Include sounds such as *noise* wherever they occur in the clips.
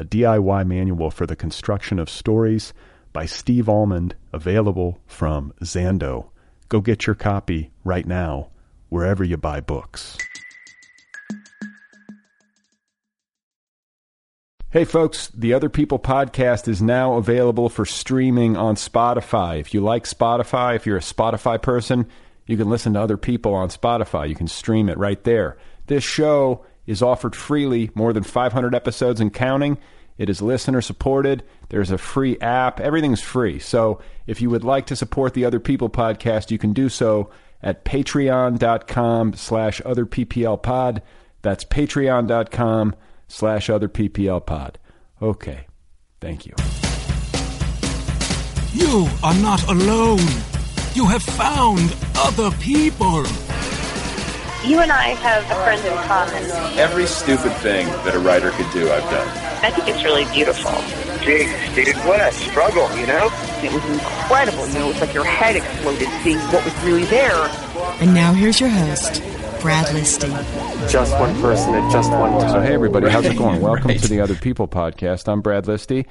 a DIY manual for the construction of stories by Steve Almond, available from Zando. Go get your copy right now, wherever you buy books. Hey folks, the Other People podcast is now available for streaming on Spotify. If you like Spotify, if you're a Spotify person, you can listen to other people on Spotify. You can stream it right there. This show is offered freely, more than 500 episodes and counting. It is listener supported. There's a free app. Everything's free. So if you would like to support the Other People podcast, you can do so at patreon.com slash otherpplpod. That's patreon.com slash otherpplpod. Okay. Thank you. You are not alone. You have found other people. You and I have a friend in common. Every stupid thing that a writer could do, I've done. I think it's really beautiful. Jeez, dude, what a struggle, you know? It was incredible. You know, it was like your head exploded seeing what was really there. And now here's your host, Brad Listi. Just one person at just one time. So, hey, everybody, how's it going? Welcome right. to the Other People podcast. I'm Brad Listi.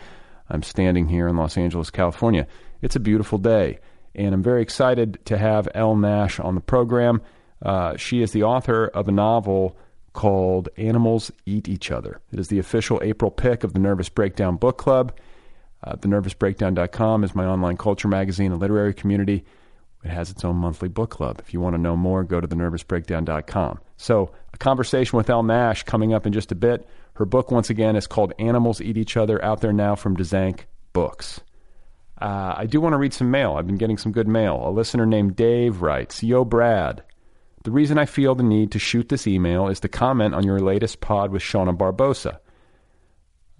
I'm standing here in Los Angeles, California. It's a beautiful day, and I'm very excited to have Elle Nash on the program. Uh, she is the author of a novel called Animals Eat Each Other. It is the official April pick of the Nervous Breakdown Book Club. Uh, thenervousbreakdown.com is my online culture magazine and literary community. It has its own monthly book club. If you want to know more, go to thenervousbreakdown.com. So, a conversation with Elle Nash coming up in just a bit. Her book, once again, is called Animals Eat Each Other, out there now from Dzanc Books. Uh, I do want to read some mail. I've been getting some good mail. A listener named Dave writes Yo, Brad. The reason I feel the need to shoot this email is to comment on your latest pod with Shauna Barbosa.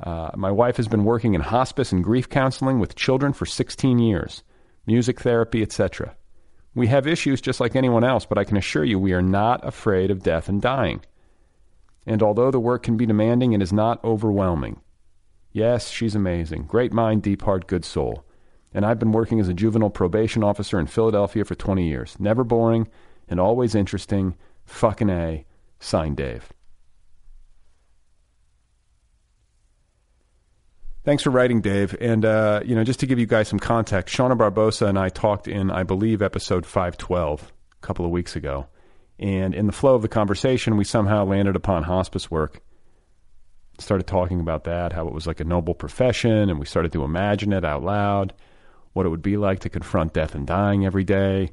Uh, my wife has been working in hospice and grief counseling with children for 16 years, music therapy, etc. We have issues just like anyone else, but I can assure you we are not afraid of death and dying. And although the work can be demanding, it is not overwhelming. Yes, she's amazing. Great mind, deep heart, good soul. And I've been working as a juvenile probation officer in Philadelphia for 20 years. Never boring and always interesting. Fucking A. Signed Dave. Thanks for writing, Dave. And, uh, you know, just to give you guys some context, Shauna Barbosa and I talked in, I believe, episode 512 a couple of weeks ago. And in the flow of the conversation, we somehow landed upon hospice work. Started talking about that, how it was like a noble profession, and we started to imagine it out loud, what it would be like to confront death and dying every day,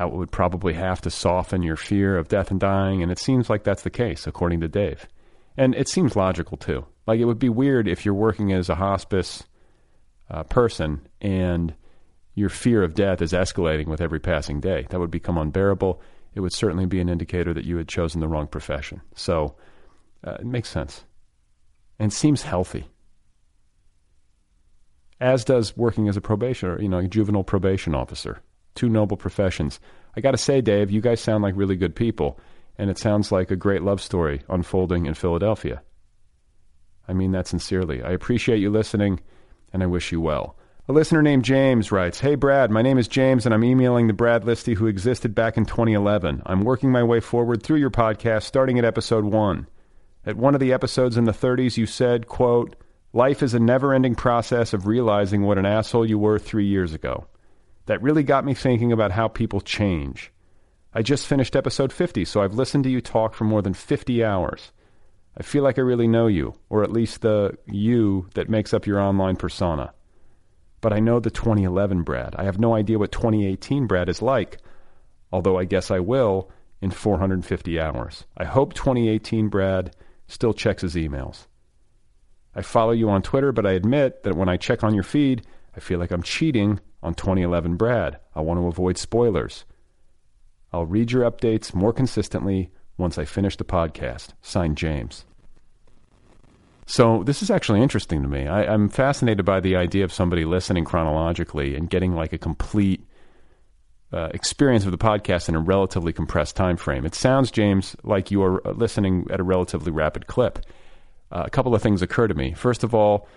how it would probably have to soften your fear of death and dying. And it seems like that's the case, according to Dave. And it seems logical, too. Like, it would be weird if you're working as a hospice uh, person and your fear of death is escalating with every passing day. That would become unbearable. It would certainly be an indicator that you had chosen the wrong profession. So uh, it makes sense and seems healthy. As does working as a probation or, you know, a juvenile probation officer. Two noble professions. I got to say, Dave, you guys sound like really good people, and it sounds like a great love story unfolding in Philadelphia. I mean that sincerely. I appreciate you listening, and I wish you well. A listener named James writes Hey, Brad, my name is James, and I'm emailing the Brad Listi who existed back in 2011. I'm working my way forward through your podcast, starting at episode 1. At one of the episodes in the 30s, you said, quote, Life is a never ending process of realizing what an asshole you were three years ago. That really got me thinking about how people change. I just finished episode 50, so I've listened to you talk for more than 50 hours. I feel like I really know you, or at least the you that makes up your online persona. but I know the 2011 Brad. I have no idea what 2018 Brad is like, although I guess I will in 450 hours. I hope 2018 Brad still checks his emails. I follow you on Twitter, but I admit that when I check on your feed, I feel like I'm cheating on 2011 Brad. I want to avoid spoilers. I'll read your updates more consistently once I finish the podcast. Signed, James. So this is actually interesting to me. I, I'm fascinated by the idea of somebody listening chronologically and getting like a complete uh, experience of the podcast in a relatively compressed time frame. It sounds, James, like you are listening at a relatively rapid clip. Uh, a couple of things occur to me. First of all,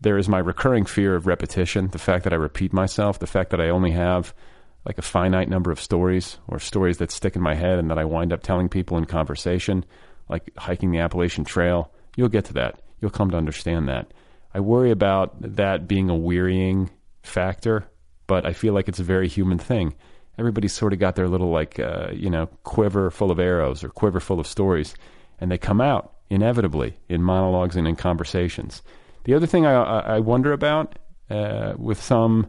there is my recurring fear of repetition, the fact that I repeat myself, the fact that I only have like a finite number of stories or stories that stick in my head and that I wind up telling people in conversation, like hiking the Appalachian Trail. You'll get to that. You'll come to understand that. I worry about that being a wearying factor, but I feel like it's a very human thing. Everybody's sort of got their little, like, uh, you know, quiver full of arrows or quiver full of stories, and they come out inevitably in monologues and in conversations. The other thing I, I wonder about uh, with some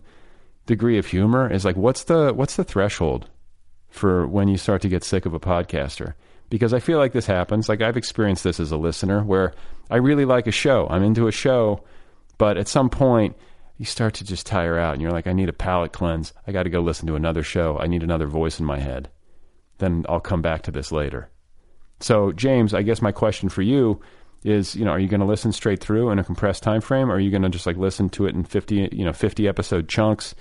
degree of humor is like what's the what's the threshold for when you start to get sick of a podcaster? Because I feel like this happens. Like I've experienced this as a listener where I really like a show. I'm into a show, but at some point you start to just tire out and you're like, I need a palate cleanse. I got to go listen to another show. I need another voice in my head. Then I'll come back to this later. So, James, I guess my question for you is, you know, are you going to listen straight through in a compressed time frame or are you going to just like listen to it in 50, you know, 50 episode chunks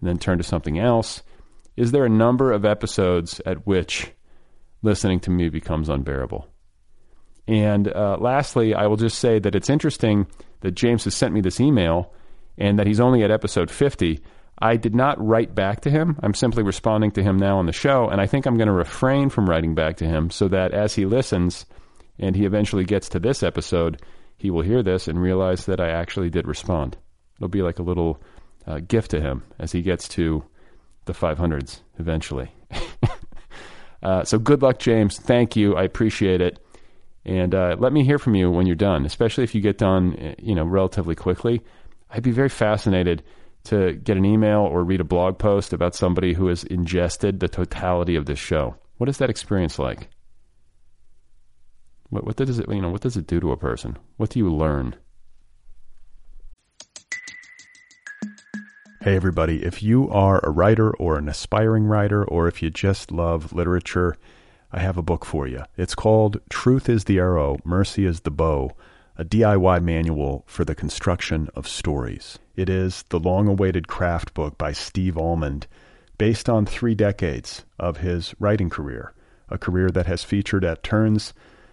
and then turn to something else? Is there a number of episodes at which listening to me becomes unbearable? And uh, lastly, I will just say that it's interesting that James has sent me this email and that he's only at episode 50. I did not write back to him. I'm simply responding to him now on the show, and I think I'm going to refrain from writing back to him so that as he listens and he eventually gets to this episode, he will hear this and realize that I actually did respond. It'll be like a little uh, gift to him as he gets to the 500s eventually. *laughs* uh, so good luck, James. Thank you. I appreciate it. And uh, let me hear from you when you're done, especially if you get done, uh, you know, relatively quickly. I'd be very fascinated to get an email or read a blog post about somebody who has ingested the totality of this show. What is that experience like? What, what does it, you know, what does it do to a person? What do you learn? Hey, everybody. If you are a writer or an aspiring writer, or if you just love literature, I have a book for you. It's called Truth is the Arrow, Mercy is the Bow, a DIY manual for the construction of stories. It is the long awaited craft book by Steve Almond, based on three decades of his writing career, a career that has featured at turns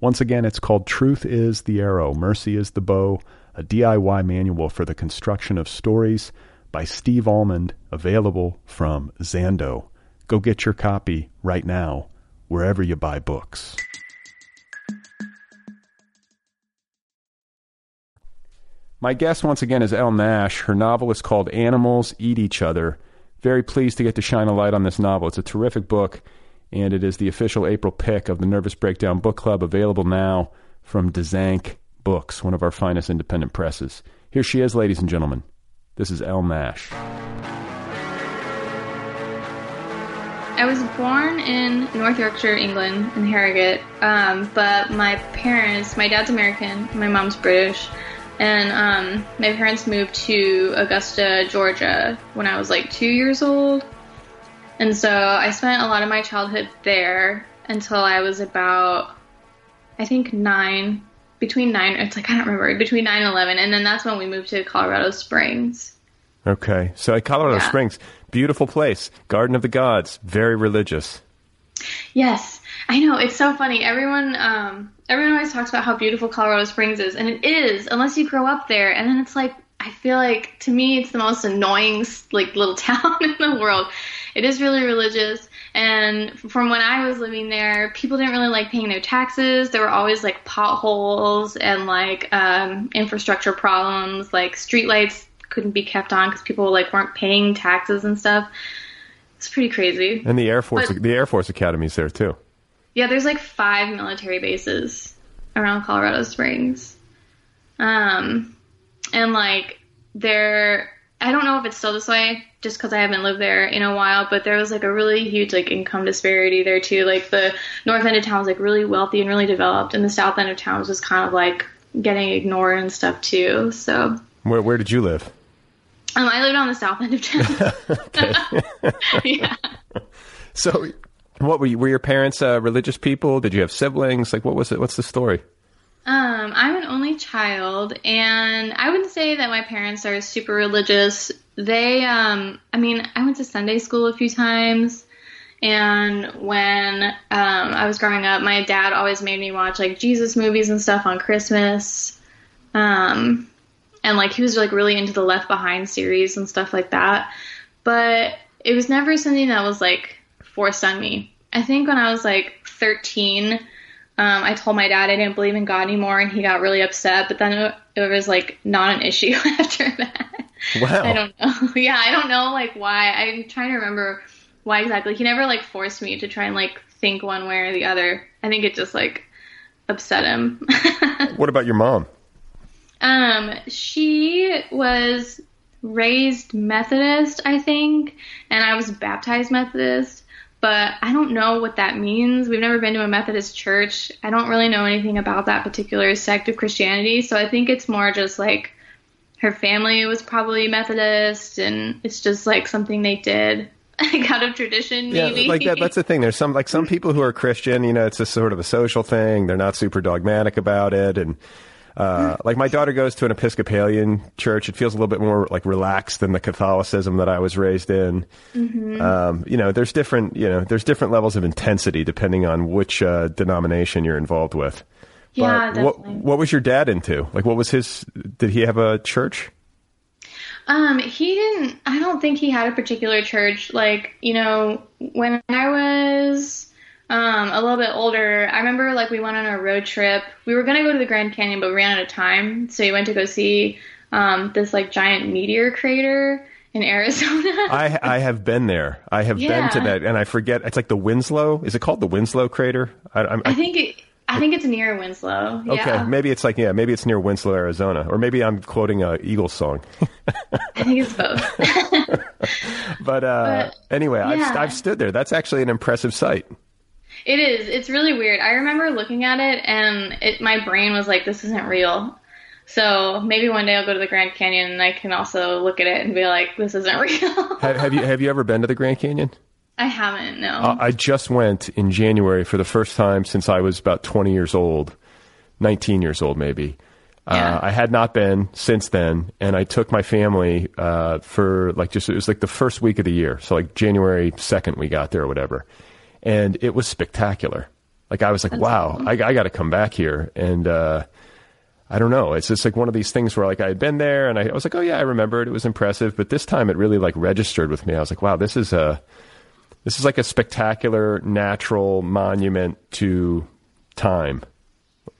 Once again, it's called Truth is the Arrow, Mercy is the Bow, a DIY manual for the construction of stories by Steve Almond, available from Zando. Go get your copy right now, wherever you buy books. My guest once again is Elle Nash. Her novel is called Animals Eat Each Other. Very pleased to get to shine a light on this novel. It's a terrific book, and it is the official April pick of the Nervous Breakdown Book Club, available now from Dzanc Books, one of our finest independent presses. Here she is, ladies and gentlemen. This is Elle Nash. I was born in North Yorkshire, England, in Harrogate. Um, but my parents, my dad's American, my mom's British, and um, my parents moved to Augusta, Georgia, when I was like two years old. And so I spent a lot of my childhood there until I was about, I think, nine between nine, it's like, I don't remember, between nine and 11. And then that's when we moved to Colorado Springs. Okay. So at Colorado yeah. Springs, beautiful place, Garden of the Gods, very religious. Yes, I know. It's so funny. Everyone, um, everyone always talks about how beautiful Colorado Springs is, and it is, unless you grow up there. And then it's like I feel like to me it's the most annoying like little *laughs* town in the world. It is really religious, and from when I was living there, people didn't really like paying their taxes. There were always like potholes and like um, infrastructure problems, like streetlights couldn't be kept on because people like weren't paying taxes and stuff. It's pretty crazy. And the Air Force, But- the Air Force Academy's there too. Yeah, there's like five military bases around Colorado Springs. Um, and like there, I don't know if it's still this way, just because I haven't lived there in a while. But there was like a really huge like income disparity there too. Like the north end of town was like really wealthy and really developed, and the south end of town was just kind of like getting ignored and stuff too. So um, Where Where did you live? I lived on the south end of town. *laughs* *laughs* yeah. So, what were you, were your parents uh, religious people? Did you have siblings? Like, what was it? What's the story? Um, I'm an only child, and I wouldn't say that my parents are super religious. They, um, I mean, I went to Sunday school a few times, and when um, I was growing up, my dad always made me watch like Jesus movies and stuff on Christmas. Um, and like he was like really into the Left Behind series and stuff like that. But it was never something that was like forced on me. I think when I was like 13, um, I told my dad I didn't believe in God anymore, and he got really upset. But then it, it was like not an issue *laughs* after that. Wow. I don't know. *laughs* yeah, I don't know like why. I'm trying to remember why exactly. He never like forced me to try and like think one way or the other. I think it just like upset him. *laughs* What about your mom? Um, she was raised Methodist, I think, and I was baptized Methodist, but I don't know what that means. We've never been to a Methodist church. I don't really know anything about that particular sect of Christianity, so I think it's more just like her family was probably Methodist, and it's just like something they did. *laughs* Like out of tradition, maybe. Yeah, like that. That's the thing. There's some like some people who are Christian. You know, it's just sort of a social thing. They're not super dogmatic about it, and uh, like my daughter goes to an Episcopalian church. It feels a little bit more like relaxed than the Catholicism that I was raised in. Mm-hmm. Um, you know, there's different. You know, there's different levels of intensity depending on which uh, denomination you're involved with. yeah, But what what was your dad into? Like, what was his? Did he have a church? Um, he didn't. I don't think he had a particular church. Like, you know, when I was um, a little bit older, I remember like we went on a road trip. We were gonna go to the Grand Canyon, but we ran out of time, so we went to go see um, this like giant meteor crater in *laughs* Arizona. I I have been there. I have been to that, and I forget. It's like the Winslow. Is it called the Winslow crater? I, I'm, I think it, I think it's near Winslow. Okay, Yeah, maybe it's like yeah, maybe it's near Winslow, Arizona, or maybe I'm quoting a Eagles song. I think it's both. *laughs* But, uh, But, anyway, I've. I've stood there. That's actually an impressive sight. It is. It's really weird. I remember looking at it and it my brain was like, this isn't real. So maybe one day I'll go to the Grand Canyon and I can also look at it and be like, this isn't *laughs* real. Have, have you have you ever been to the Grand Canyon? I haven't, no. Uh, I just went in January for the first time since I was about 20 years old, 19 years old maybe. Yeah. Uh, I had not been since then, and I took my family uh, for like just it was like the first week of the year, so like January second we got there or whatever, and it was spectacular. Like I was like, wow, I, I got to come back here, and uh, I don't know, it's just like one of these things where like I had been there, and I, I was like, oh yeah, I remember it, it was impressive, but this time it really like registered with me. I was like, wow, this is a this is like a spectacular natural monument to time.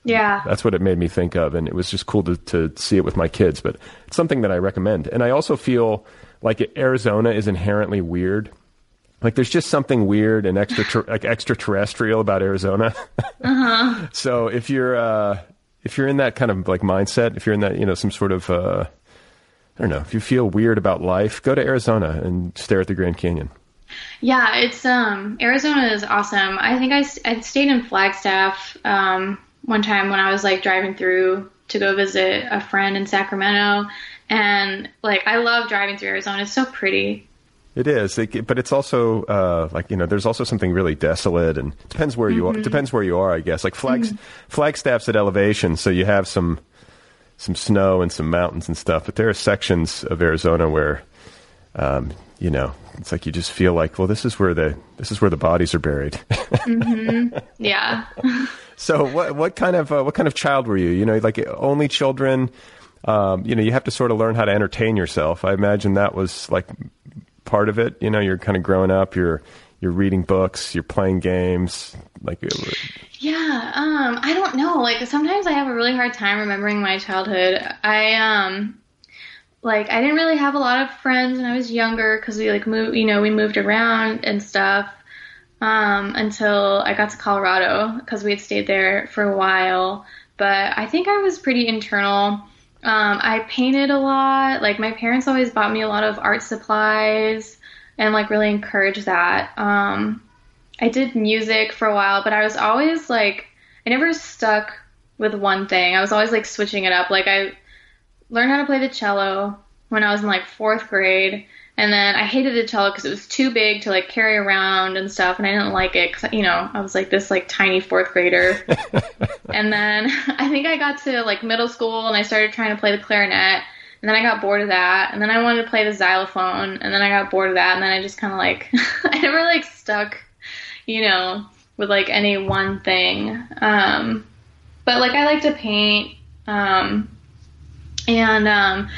yeah. That's what it made me think of, and it was just cool to, to see it with my kids. But it's something that I recommend, and I also feel like Arizona is inherently weird. Like there's just something weird and extra like extraterrestrial about Arizona. *laughs* so if you're uh, if you're in that kind of like mindset, if you're in that you know some sort of uh, I don't know, if you feel weird about life, go to Arizona and stare at the Grand Canyon. Yeah, it's um Arizona is awesome. I think I, I stayed in Flagstaff um one time when I was like driving through to go visit a friend in Sacramento and like I love driving through Arizona. It's so pretty. It is, it, but it's also uh, like you know, there's also something really desolate, and it depends where you are. It depends where you are, I guess. Like flags, Flagstaff's at elevation, so you have some some snow and some mountains and stuff. But there are sections of Arizona where, um, you know, it's like you just feel like, well, this is where the this is where the bodies are buried. *laughs* Yeah. so, what what kind of uh, what kind of child were you? You know, like only children. um, you know, you have to sort of learn how to entertain yourself. I imagine that was like part of it. You know, you're kind of growing up, you're you're reading books, you're playing games, like yeah. Um, I don't know. Like sometimes I have a really hard time remembering my childhood. I um, like I didn't really have a lot of friends when I was younger because we like moved, you know, we moved around and stuff. Um, until I got to Colorado because we had stayed there for a while. But I think I was pretty internal. Um, I painted a lot. Like my parents always bought me a lot of art supplies and like really encouraged that. Um, I did music for a while, but I was always like, I never stuck with one thing. I was always like switching it up. Like I learned how to play the cello when I was in like fourth grade. And then I hated the cello because it was too big to like carry around and stuff, and I didn't like it because you know I was like this like tiny fourth grader. *laughs* and then *laughs* I think I got to like middle school and I started trying to play the clarinet, and then I got bored of that, and then I wanted to play the xylophone, and then I got bored of that, and then I just kind of like *laughs* I never like stuck, you know, with like any one thing. Um, but like I like to paint, um, and um,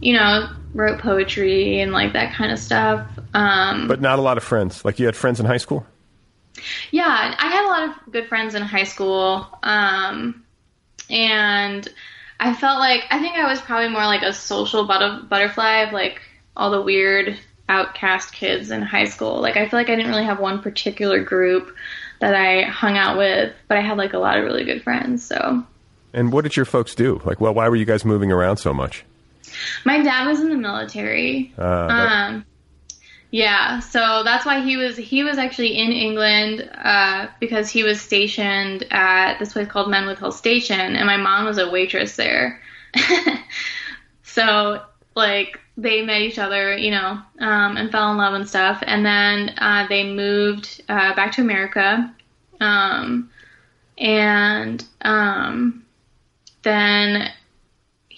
you know wrote poetry and like that kind of stuff. Um, but not a lot of friends. Like you had friends in high school. Yeah, I had a lot of good friends in high school, um, and I felt like I think I was probably more like a social butter- butterfly of like all the weird outcast kids in high school. Like I feel like I didn't really have one particular group that I hung out with, but I had like a lot of really good friends. So. And what did your folks do? Like, well, why were you guys moving around so much? My dad was in the military. Uh, um, yeah, so that's why he was he was actually in England uh, because he was stationed at this place called Menwith Hill Station, and my mom was a waitress there. *laughs* so like they met each other, you know, um, and fell in love and stuff, and then uh, they moved uh, back to America, um, and um, then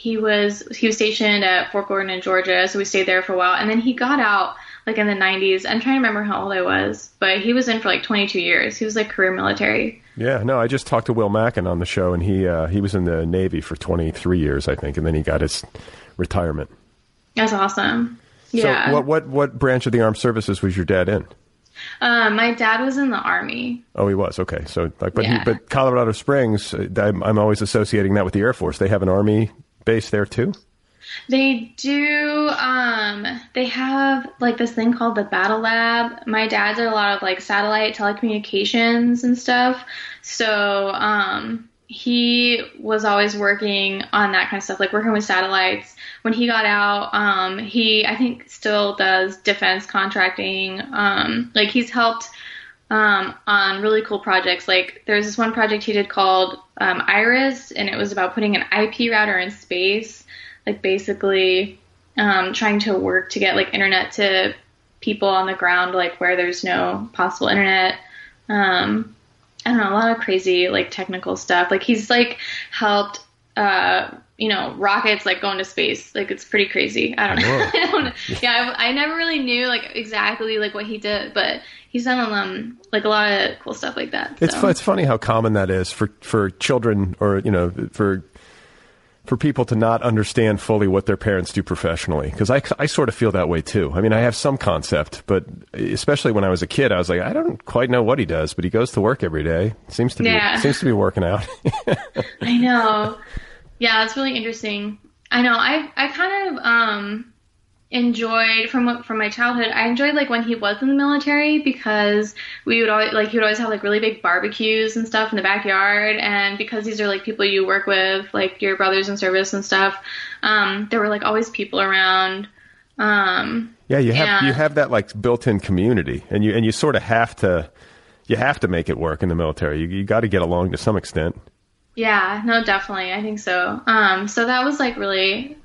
he was he was stationed at Fort Gordon in Georgia, so we stayed there for a while, and then he got out like in the 90s. I'm trying to remember how old I was, but he was in for like 22 years. He was like career military. Yeah, no, I just talked to Will Mackin on the show, and he uh, he was in the Navy for 23 years, I think, and then he got his retirement. That's awesome. Yeah. So, what what what branch of the armed services was your dad in? Uh, my dad was in the army. Oh, he was okay. So, like, but Yeah. he, but Colorado Springs, I'm, I'm always associating that with the Air Force. They have an army base there too. They do. Um, they have like this thing called the Battle Lab. My dad's did a lot of like satellite telecommunications and stuff. So um, he was always working on that kind of stuff, like working with satellites. When he got out, um, he I think still does defense contracting. Um, like he's helped um, on really cool projects. Like there was this one project he did called um, Iris, and it was about putting an IP router in space, like basically um, trying to work to get like internet to people on the ground, like where there's no possible internet. Um, I don't know, a lot of crazy like technical stuff. Like he's like helped. Uh, you know, rockets like going to space. Like it's pretty crazy. I don't *laughs* know. I don't. Yeah, I, I never really knew like exactly like what he did, but he's done um like a lot of cool stuff like that. It's so. fu- it's funny how common that is for for children or you know for for people to not understand fully what their parents do professionally because I, I sort of feel that way too. I mean, I have some concept, but especially when I was a kid, I was like, I don't quite know what he does, but he goes to work every day. Seems to be Yeah. seems to be working out. *laughs* *laughs* I know. Yeah, it's really interesting. I know. I I kind of um enjoyed from from my childhood. I enjoyed like when he was in the military because we would always like he would always have like really big barbecues and stuff in the backyard. And because these are like people you work with, like your brothers in service and stuff, um, there were like always people around. Um, yeah, you have you have that like built-in community, and you and you sort of have to you have to make it work in the military. You you got to get along to some extent. Yeah, no, definitely. I think so. Um, so that was like really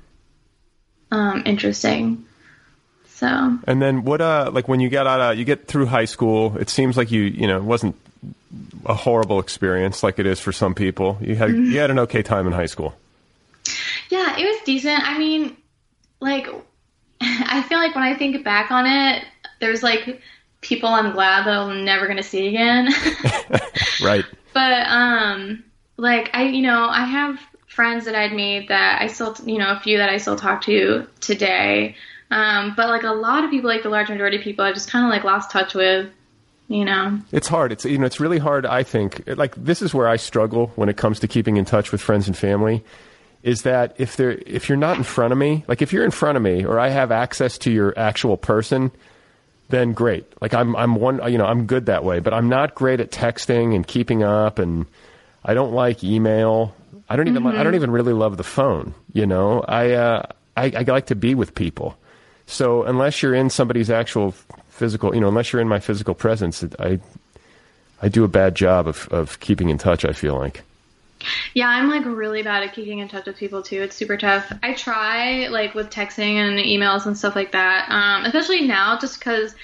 um, interesting. So And then what? Uh, like when you get out, of, you get through high school. It seems like you, you know, it wasn't a horrible experience like it is for some people. You had you had an okay time in high school. yeah, it was decent. I mean, like, *laughs* I feel like when I think back on it, there's like people I'm glad that I'm never gonna see again. *laughs* *laughs* Right. but um, like I, you know, I have friends that I'd made that I still, you know, a few that I still talk to today. Um, but like a lot of people, like the large majority of people, I just kind of like lost touch with. You know, It's hard. It's you know, it's really hard. I think like this is where I struggle when it comes to keeping in touch with friends and family. Is that if they're if you're not in front of me, like if you're in front of me or I have access to your actual person, then great. Like I'm I'm one you know I'm good that way, but I'm not great at texting and keeping up, and I don't like email. I don't even I don't even really love the phone. You know, I uh, I, I like to be with people. So unless you're in somebody's actual physical, you know, unless you're in my physical presence, I I do a bad job of of keeping in touch. I feel like. Yeah, I'm like really bad at keeping in touch with people too. It's super tough. I try like with texting and emails and stuff like that. Um, especially now, just because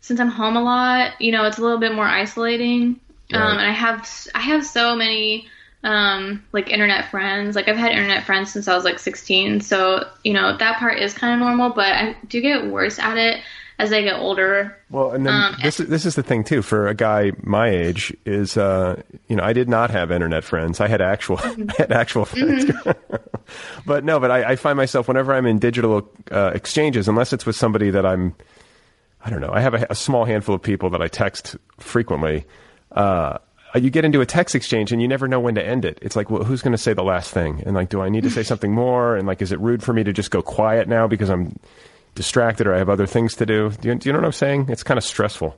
since I'm home a lot, you know, it's a little bit more isolating. Um, and I have I have so many um, like internet friends. Like I've had internet friends since I was like 16. So you know that part is kind of normal, but I do get worse at it as I get older. Well, and then Um, this is this is the thing too for a guy my age is uh, you know I did not have internet friends. I had actual *laughs* I had actual friends. *laughs* but no, but I, I find myself whenever I'm in digital uh, exchanges, unless it's with somebody that I'm, I don't know. I have a, a small handful of people that I text frequently. Uh, you get into a text exchange and you never know when to end it. It's like, well, who's going to say the last thing? And like, do I need to say something more? And like, is it rude for me to just go quiet now because I'm distracted or I have other things to do? Do you, do you know what I'm saying? It's kind of stressful.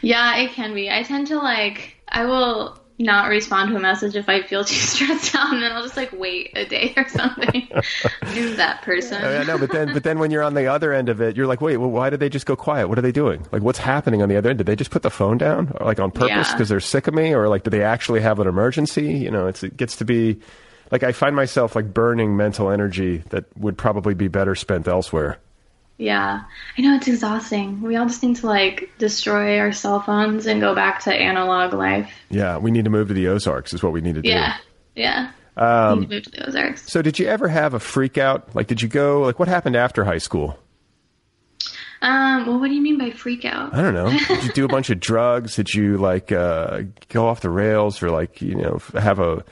Yeah, it can be. I tend to like I will not respond to a message if I feel too *laughs* stressed out, and then I'll just like wait a day or something. *laughs* I'm that person. Oh, I know, but then, but then when you're on the other end of it, you're like, wait, well, why did they just go quiet? What are they doing? Like, what's happening on the other end? Did they just put the phone down, or like on purpose Yeah. because they're sick of me, or like, do they actually have an emergency? You know, it's, it gets to be like I find myself like burning mental energy that would probably be better spent elsewhere. Yeah, I know it's exhausting. We all just need to like destroy our cell phones and go back to analog life. Yeah, we need to move to the Ozarks. Is what we need to do. Yeah, yeah. Um, to move to the Ozarks. So, did you ever have a freak out? Like, did you go? Like, what happened after high school? Um, well, what do you mean by freak out? I don't know. *laughs* Did you do a bunch of drugs? Did you like uh, go off the rails, or like you know have a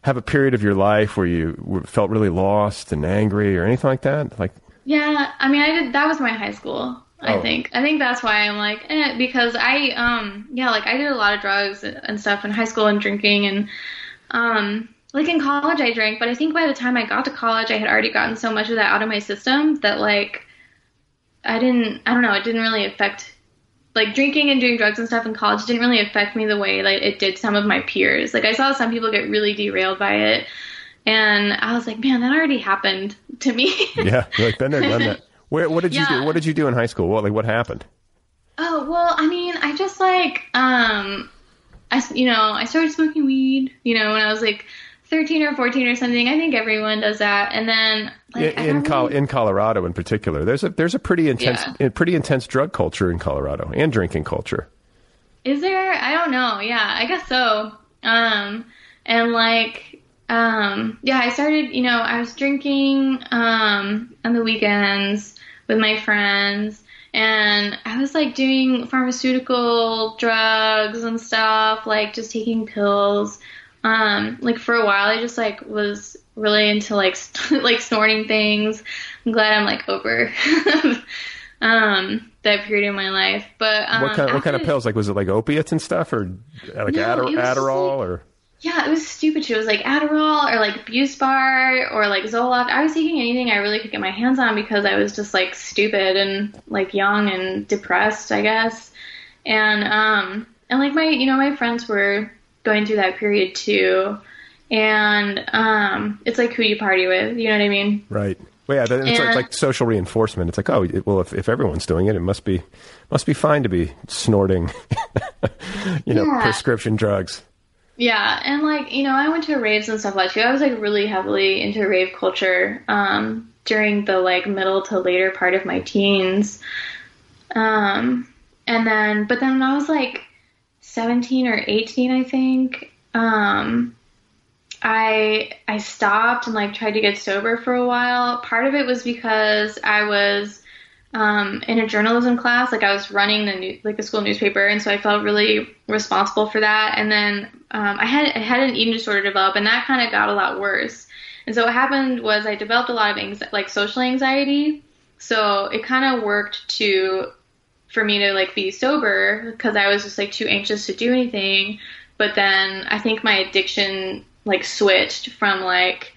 have a period of your life where you felt really lost and angry, or anything like that? Like, Yeah, I mean, I did. That was my high school. I Oh. think. I think that's why I'm like, eh, because I, um, yeah, like I did a lot of drugs and stuff in high school and drinking and, um, like in college I drank, but I think by the time I got to college, I had already gotten so much of that out of my system that like, I didn't, I don't know, it didn't really affect, like drinking and doing drugs and stuff in college didn't really affect me the way like it did some of my peers. Like I saw some people get really derailed by it. And I was like, man, that already happened to me. *laughs* yeah, you're like been there, done that. Where, what did you Yeah. do? What did you do in high school? What like what happened? Oh well, I mean, I just like um, I you know I started smoking weed. You know when I was like thirteen or fourteen or something. I think everyone does that. And then like in in, Col- in Colorado, in particular, there's a there's a pretty intense, Yeah. a pretty intense drug culture in Colorado and drinking culture. is there? I don't know. Yeah, I guess so. Um, and like um, yeah, I started. You know, I was drinking um on the weekends with my friends. And I was like doing pharmaceutical drugs and stuff, like just taking pills. Um, like for a while, I just like was really into like *laughs* st- like snorting things. I'm glad I'm like over *laughs* um that period in my life. But um, what kind what kind of pills? Like was it like opiates and stuff, or like No, Adder- it was just, Adderall, like- or Yeah, it was stupid. It was like Adderall or like Buspar or like Zoloft. I was taking anything I really could get my hands on because I was just like stupid and like young and depressed, I guess. And um and like my you know my friends were going through that period too. And um it's like who you party with, you know what I mean? right? Well, yeah, it's like, And- like social reinforcement. It's like, oh, it, well, if, if everyone's doing it, it must be must be fine to be snorting, *laughs* you know, Yeah. prescription drugs. Yeah, and like you know, I went to raves and stuff like too. I was like really heavily into rave culture um, during the like middle to later part of my teens. Um, and then, but then when I was like seventeen or eighteen, I think, um, I I stopped and like tried to get sober for a while. Part of it was because I was um, in a journalism class. Like I was running the new, like the school newspaper, and so I felt really responsible for that. And then um, I had I had an eating disorder develop, and that kind of got a lot worse. And so what happened was I developed a lot of anxi- like social anxiety. So it kind of worked to for me to like be sober because I was just like too anxious to do anything. But then I think my addiction like switched from like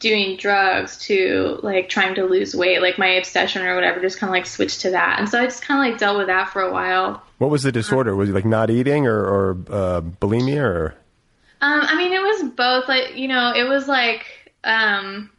doing drugs to like trying to lose weight, like my obsession or whatever, just kind of like switched to that. And so I just kind of like dealt with that for a while. What was the disorder? Was it like not eating or, or uh, bulimia or? Um, I mean, it was both. Like, you know, it was like, um,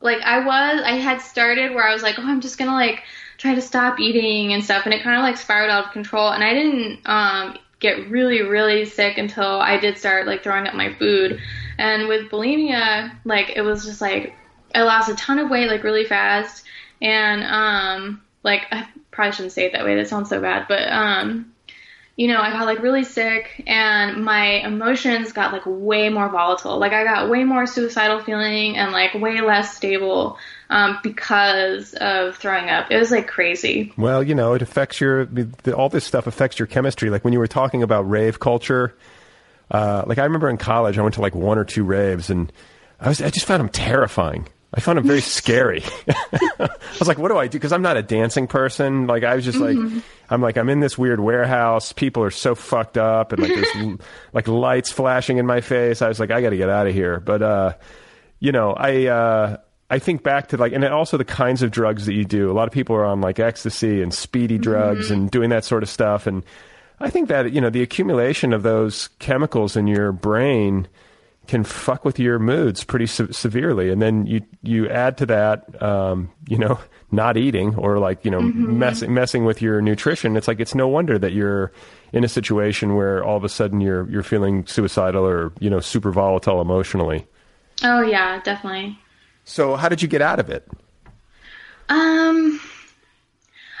like I was, I had started where I was like, oh, I'm just gonna like try to stop eating and stuff, and it kind of like spiraled out of control. And I didn't um, get really, really sick until I did start like throwing up my food. And with bulimia, like it was just like I lost a ton of weight like really fast, and um, like I probably shouldn't say it that way. That sounds so bad, but um, you know, I got like really sick and my emotions got like way more volatile. Like I got way more suicidal feeling and like way less stable um, because of throwing up. It was like crazy. Well, you know, it affects your all this stuff affects your chemistry. Like when you were talking about rave culture, uh, like I remember in college, I went to like one or two raves, and I was I just found them terrifying. I found them very scary. *laughs* I was like, what do I do? Because I'm not a dancing person. Like I was just Mm-hmm. like, I'm like, I'm in this weird warehouse. People are so fucked up, and like there's *laughs* like lights flashing in my face. I was like, I got to get out of here. But uh, you know, I. Uh, I think back to like, and also the kinds of drugs that you do. A lot of people are on like ecstasy and speedy drugs and doing that sort of stuff. And I think that, you know, the accumulation of those chemicals in your brain can fuck with your moods pretty se- severely. And then you, you add to that, um, you know, *laughs* not eating or like, you know, messing, messing with your nutrition. It's like, it's no wonder that you're in a situation where all of a sudden you're, you're feeling suicidal or, you know, super volatile emotionally. Oh yeah, definitely. So how did you get out of it? Um,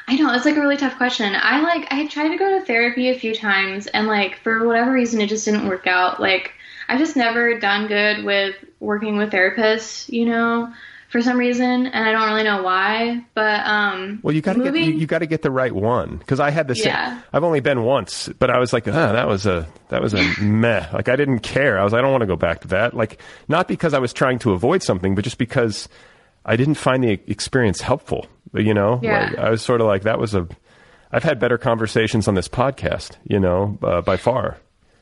I know it's like a really tough question. I like I tried to go to therapy a few times, and like for whatever reason, it just didn't work out. Like I've just never done good with working with therapists, you know, for some reason, and I don't really know why. But um, Well, you got to get you, you got to get the right one because I had the same. Yeah. I've only been once, but I was like, ah, that was a that was a *laughs* meh. Like I didn't care. I was I don't want to go back to that. Like not because I was trying to avoid something, but just because I didn't find the experience helpful. You know, Yeah. like, I was sort of like that was a. I've had better conversations on this podcast, you know, uh, by far.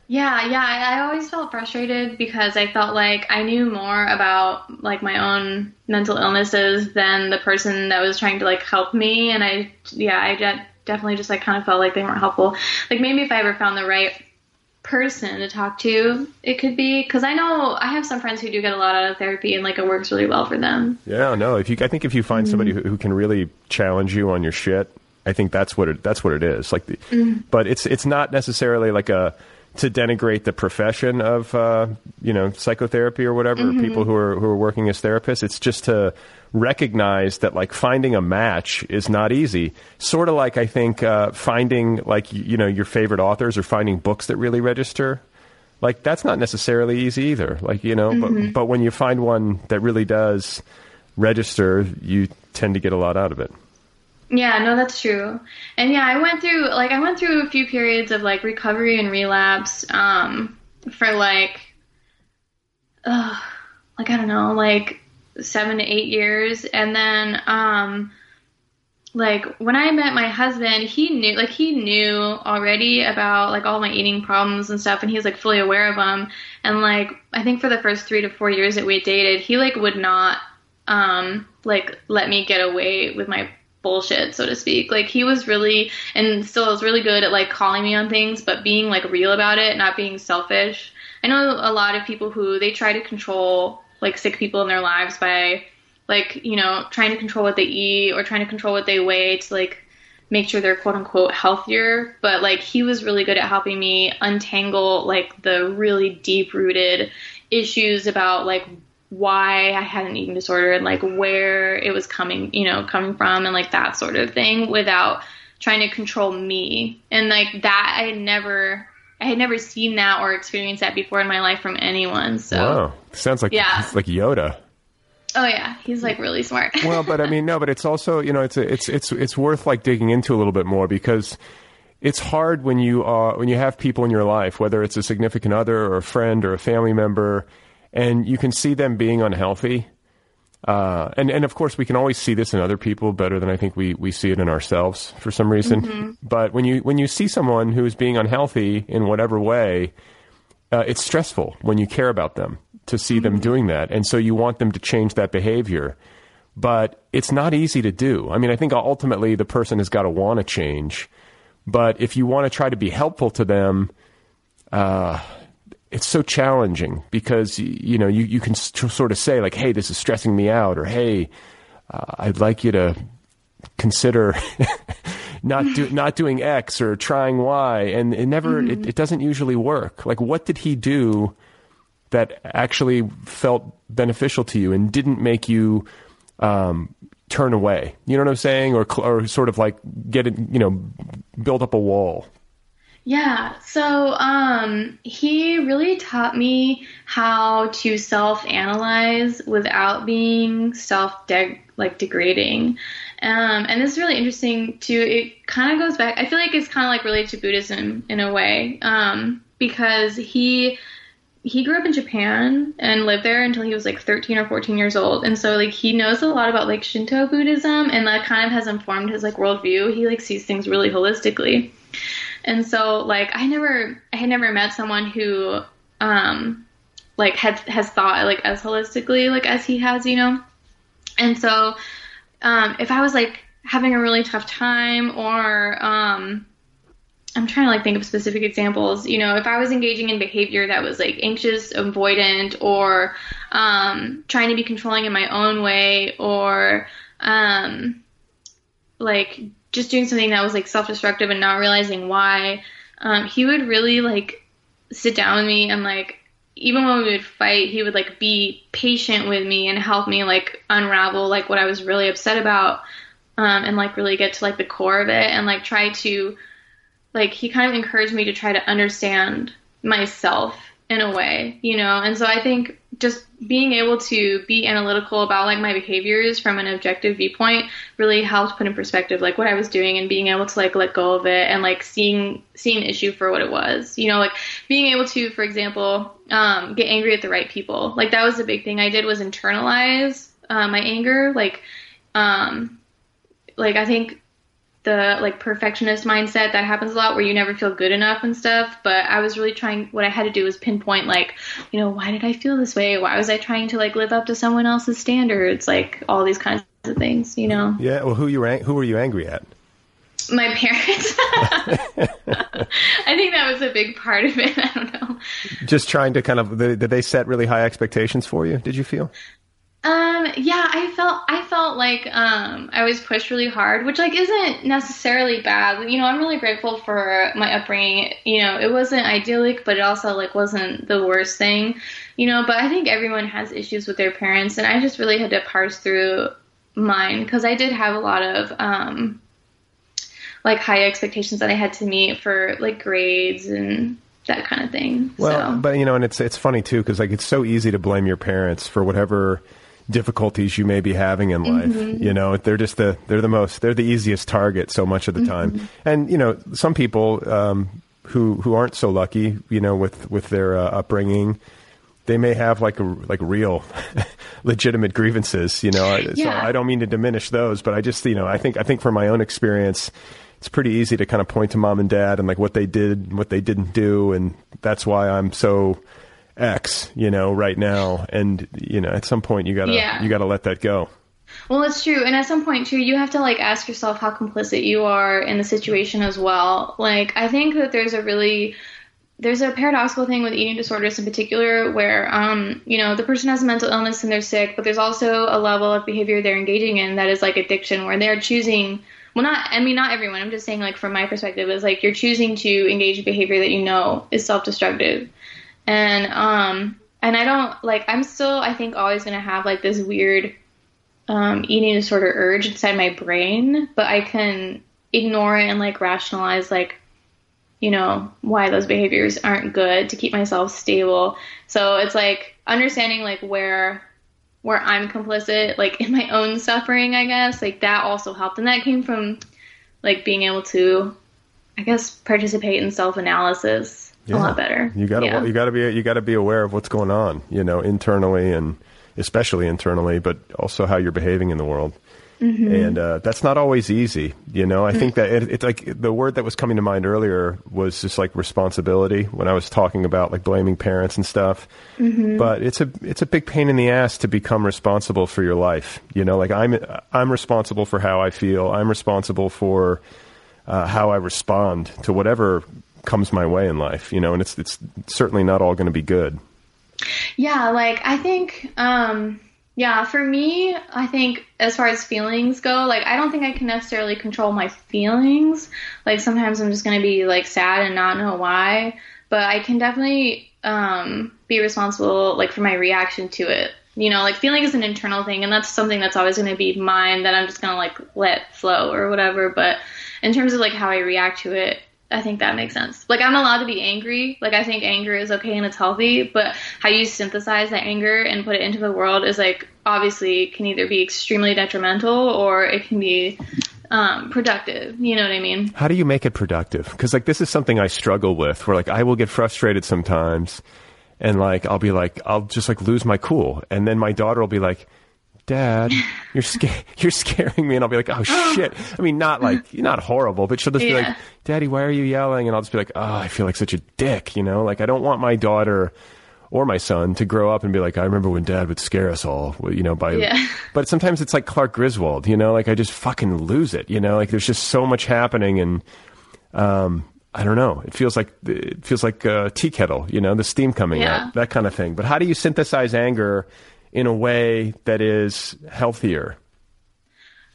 Yeah, yeah. I, I always felt frustrated because I felt like I knew more about like my own mental illnesses than the person that was trying to like help me, and I yeah, I de- definitely just like kind of felt like they weren't helpful. Like maybe if I ever found the right person to talk to, it could be because I know I have some friends who do get a lot out of therapy and like it works really well for them. Yeah, no. If you, I think if you find somebody mm-hmm. who, who can really challenge you on your shit, I think that's what it, that's what it is. Like, the, mm-hmm. but it's it's not necessarily like a to denigrate the profession of uh, you know psychotherapy or whatever. or People who are who are working as therapists. It's just to recognize that like finding a match is not easy. Sort of like I think uh, finding like you know your favorite authors or finding books that really register like that's not necessarily easy either like you know but but when you find one that really does register you tend to get a lot out of it Yeah, no, that's true. And yeah, I went through like I went through a few periods of like recovery and relapse um for like uh like I don't know, like 7 to 8 years and then um like when I met my husband, he knew like he knew already about like all my eating problems and stuff and he was like fully aware of them and like I think for the first 3 to 4 years that we dated, he like would not um like let me get away with my bullshit so to speak. Like he was really and still is really good at like calling me on things but being like real about it not being selfish. I know a lot of people who they try to control like sick people in their lives by like you know trying to control what they eat or trying to control what they weigh to like make sure they're quote unquote healthier. But like he was really good at helping me untangle like the really deep rooted issues about like why I had an eating disorder and like where it was coming, you know, coming from and like that sort of thing without trying to control me. And like that I had never I had never seen that or experienced that before in my life from anyone. So wow sounds like Yeah. it's *laughs* like yoda Oh yeah, he's like really smart. *laughs* well, but I mean, no, but it's also you know it's a, it's it's it's worth like digging into a little bit more because it's hard when you are when you have people in your life, whether it's a significant other or a friend or a family member, and you can see them being unhealthy. Uh, and and of course, we can always see this in other people better than I think we, we see it in ourselves for some reason. But when you when you see someone who is being unhealthy in whatever way, uh, it's stressful when you care about them to see them doing that, and so you want them to change that behavior. But it's not easy to do. I mean, I think ultimately the person has got to want to change. But if you want to try to be helpful to them, uh, it's so challenging because you know you, you can s- sort of say like, "Hey, this is stressing me out," or "Hey, uh, I'd like you to consider *laughs* not do, not doing X or trying Y," and it never it, it doesn't usually work. Like, what did he do that actually felt beneficial to you and didn't make you um, turn away? You know what I'm saying, or cl- or sort of like get it, you know, build up a wall. Yeah, so um, he really taught me how to self-analyze without being self like degrading. Um, and this is really interesting too. It kind of goes back. I feel like it's kind of like related to Buddhism in a way, um, because he he grew up in Japan and lived there until he was like 13 or 14 years old. And so like he knows a lot about like Shinto Buddhism and that kind of has informed his like worldview. He like sees things really holistically. And so like I never I had never met someone who um like had has thought like as holistically like as he has, you know. And so um if I was like having a really tough time or um I'm trying to like think of specific examples. You know, if I was engaging in behavior that was like anxious, avoidant, or um, trying to be controlling in my own way, or um, like just doing something that was like self-destructive and not realizing why, um, he would really like sit down with me and like even when we would fight, he would like be patient with me and help me like unravel like what I was really upset about, um, and like really get to like the core of it and like try to like he kind of encouraged me to try to understand myself in a way, you know. And so I think just being able to be analytical about like my behaviors from an objective viewpoint really helped put in perspective like what I was doing and being able to like let go of it and like seeing seeing issue for what it was. You know, like being able to, for example, um, get angry at the right people. Like that was the big thing I did was internalize uh, my anger. Like, um, like I think the like perfectionist mindset that happens a lot where you never feel good enough and stuff but i was really trying what i had to do was pinpoint like you know why did i feel this way why was i trying to like live up to someone else's standards like all these kinds of things you know Yeah. Well, who you were who were you angry at? my parents *laughs* i think that was a big part of it i don't know Just trying to kind of did they set really high expectations for you? Did you feel? Um, yeah, I felt I felt like um I was pushed really hard, which like isn't necessarily bad. You know, I'm really grateful for my upbringing. You know, it wasn't idyllic, but it also like wasn't the worst thing. You know, but I think everyone has issues with their parents, and I just really had to parse through mine because I did have a lot of um like high expectations that I had to meet for like grades and that kind of thing. Well, so. but you know, and it's it's funny too because like it's so easy to blame your parents for whatever difficulties you may be having in life. Mm-hmm. You know, they're just the they're the most they're the easiest target so much of the time. Mm-hmm. And you know, some people um, who who aren't so lucky, you know, with with their uh, upbringing. They may have like a, like real *laughs* legitimate grievances, you know. I- So I don't mean to diminish those, but I just you know I think I think from my own experience, it's pretty easy to kind of point to mom and dad and like what they did, and what they didn't do, and that's why I'm so X, you know, right now. And you know, at some point you gotta Yeah. you gotta let that go. Well, it's true. And at some point, too, you have to like ask yourself how complicit you are in the situation as well. Like, I think that there's a really there's a paradoxical thing with eating disorders in particular where um you know the person has a mental illness and they're sick but there's also a level of behavior they're engaging in that is like addiction where they're choosing well not i mean not everyone i'm just saying like from my perspective is like you're choosing to engage in behavior that you know is self-destructive and um and i don't like i'm still i think always to have like this weird um eating disorder urge inside my brain but i can ignore it and like rationalize like you know why those behaviors aren't good to keep myself stable so it's like understanding like where where I'm complicit, like in my own suffering, I guess, like that also helped. And that came from like being able to, I guess, participate in self analysis a lot better. You gotta Yeah. you gotta be you gotta be aware of what's going on, you know, internally and especially internally, but also how you're behaving in the world. Mm-hmm. And uh, that's not always easy, you know. I think that it, it's like the word that was coming to mind earlier was just like responsibility when I was talking about like blaming parents and stuff. Mm-hmm. But it's a it's a big pain in the ass to become responsible for your life. You know, like I'm I'm responsible for how I feel. I'm responsible for uh, how I respond to whatever comes my way in life. You know, and it's it's certainly not all going to be good. Yeah, like I think um yeah, for me, I think as far as feelings go, like I don't think I can necessarily control my feelings. Like sometimes I'm just going to be like sad and not know why, but I can definitely um be responsible like for my reaction to it. You know, like feeling is an internal thing and that's something that's always going to be mine that I'm just going to like let flow or whatever, but in terms of like how I react to it, I think that makes sense. Like I'm allowed to be angry. Like I think anger is okay and it's healthy, but how you synthesize that anger and put it into the world is like obviously can either be extremely detrimental or it can be um, productive. You know what I mean? How do you make it productive? Because like this is something I struggle with. Where like I will get frustrated sometimes, and like I'll be like I'll just like lose my cool, and then my daughter will be like. Dad, you're *laughs* sca- you're scaring me, and I'll be like, oh shit. I mean, not like not horrible, but she'll just be like, Daddy, why are you yelling? And I'll just be like, oh, I feel like such a dick, you know. Like I don't want my daughter or my son to grow up and be like, I remember when Dad would scare us all, you know. By Yeah. *laughs* but sometimes it's like Clark Griswold, you know. Like I just fucking lose it, you know. Like there's just so much happening, and um, I don't know. It feels like it feels like a tea kettle, you know, the steam coming Yeah. out, that kind of thing. But how do you synthesize anger in a way that is healthier?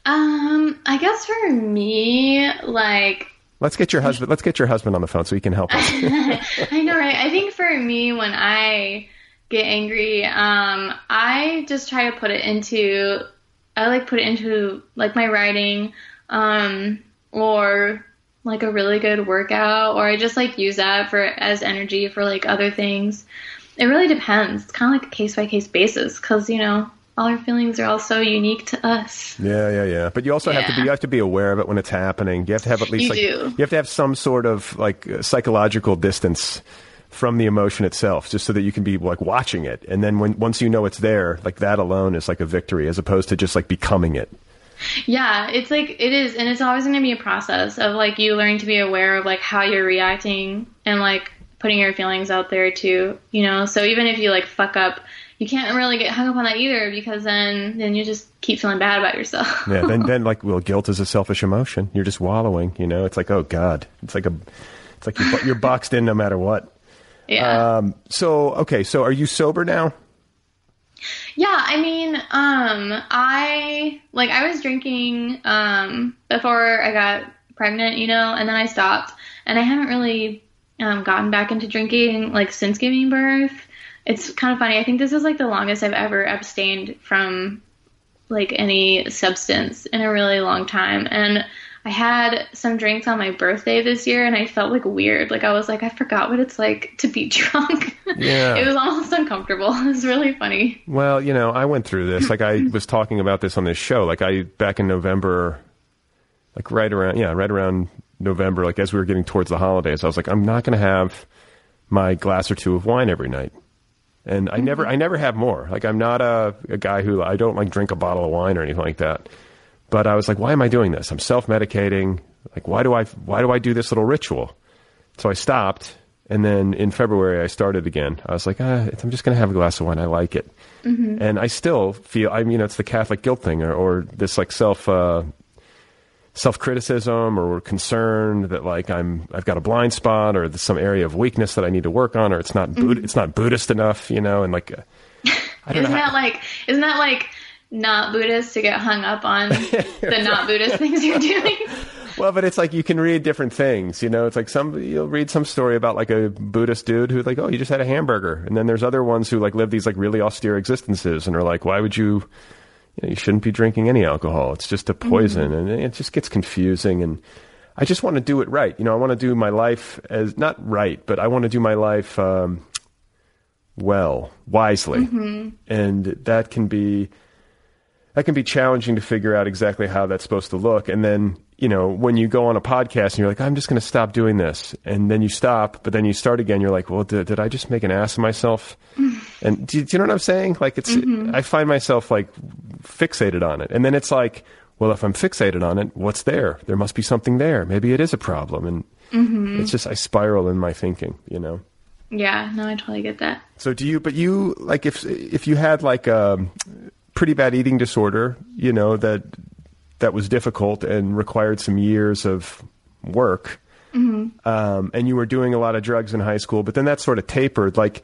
Um, I guess for me, like Let's get your husband. Let's get your husband on the phone so he can help us. *laughs* I know, right? I think for me, when I get angry, um, I just try to put it into, I like put it into like my writing, um, or like a really good workout, or I just like use that for as energy for like other things. It really depends. It's kind of like a case by case basis, because you know all our feelings are all so unique to us. Yeah, yeah, yeah. But you also have to be you have to be aware of it when it's happening. You have to have at least You like do. you have to have some sort of like uh, psychological distance from the emotion itself, just so that you can be like watching it. And then when once you know it's there, like that alone is like a victory, as opposed to just like becoming it. Yeah, it's like it is, and it's always going to be a process of like you learning to be aware of like how you're reacting and like putting your feelings out there too. You know, so even if you like fuck up, you can't really get hung up on that either because then then you just keep feeling bad about yourself. *laughs* Yeah. Then then like well, guilt is a selfish emotion. You're just wallowing. You know, it's like oh god, it's like a it's like you're, you're boxed in no matter what. yeah. Um. So okay. So are you sober now? Yeah, I mean, um, I like I was drinking um before I got pregnant, you know, and then I stopped, and I haven't really um gotten back into drinking like since giving birth. It's kind of funny. I think this is like the longest I've ever abstained from like any substance in a really long time, and I had some drinks on my birthday this year, and I felt like weird. Like I was like, I forgot what it's like to be *laughs* drunk. Yeah. it was almost uncomfortable. *laughs* It was really funny. Well, you know, I went through this. Like I *laughs* was talking about this on this show. Like I back in November, like right around yeah, right around November. Like as we were getting towards the holidays, I was like, I'm not going to have my glass or two of wine every night. And I never, I never have more. Like I'm not a, a guy who I don't like drink a bottle of wine or anything like that. But I was like, why am I doing this? I'm self-medicating. Like, why do I, why do I do this little ritual? So I stopped, and then in February I started again. I was like, ah, I'm just going to have a glass of wine. I like it, and I still feel. I mean, it's the Catholic guilt thing, or, or this like self uh, self criticism, or concern that like I'm I've got a blind spot, or some area of weakness that I need to work on, or it's not Bud- it's not Buddhist enough, you know, and like. uh, I don't Isn't know. that like isn't that like not Buddhist to get hung up on *laughs* the not Buddhist things you're doing? *laughs* Well, but it's like you can read different things, you know. It's like some you'll read some story about like a Buddhist dude who like, oh, you just had a hamburger, and then there's other ones who like live these like really austere existences and are like, why would you? You know, you shouldn't be drinking any alcohol. It's just a poison, and it just gets confusing. And I just want to do it right. You know, I want to do my life as not right, but I want to do my life um, well, wisely, and that can be that can be challenging to figure out exactly how that's supposed to look. And then you know when you go on a podcast and you're like, I'm just going to stop doing this, and then you stop, but then you start again. You're like, well, did, did I just make an ass of myself? Mm. and do, you- do you know what I'm saying? Like it's mm-hmm. I find myself like fixated on it, and then it's like. Well, if I'm fixated on it, what's there? There must be something there. Maybe it is a problem, and mm-hmm. it's just I spiral in my thinking, you know. Yeah, no, I totally get that. So do you? But you like if if you had like a pretty bad eating disorder, you know that that was difficult and required some years of work, um, and you were doing a lot of drugs in high school, but then that sort of tapered. Like,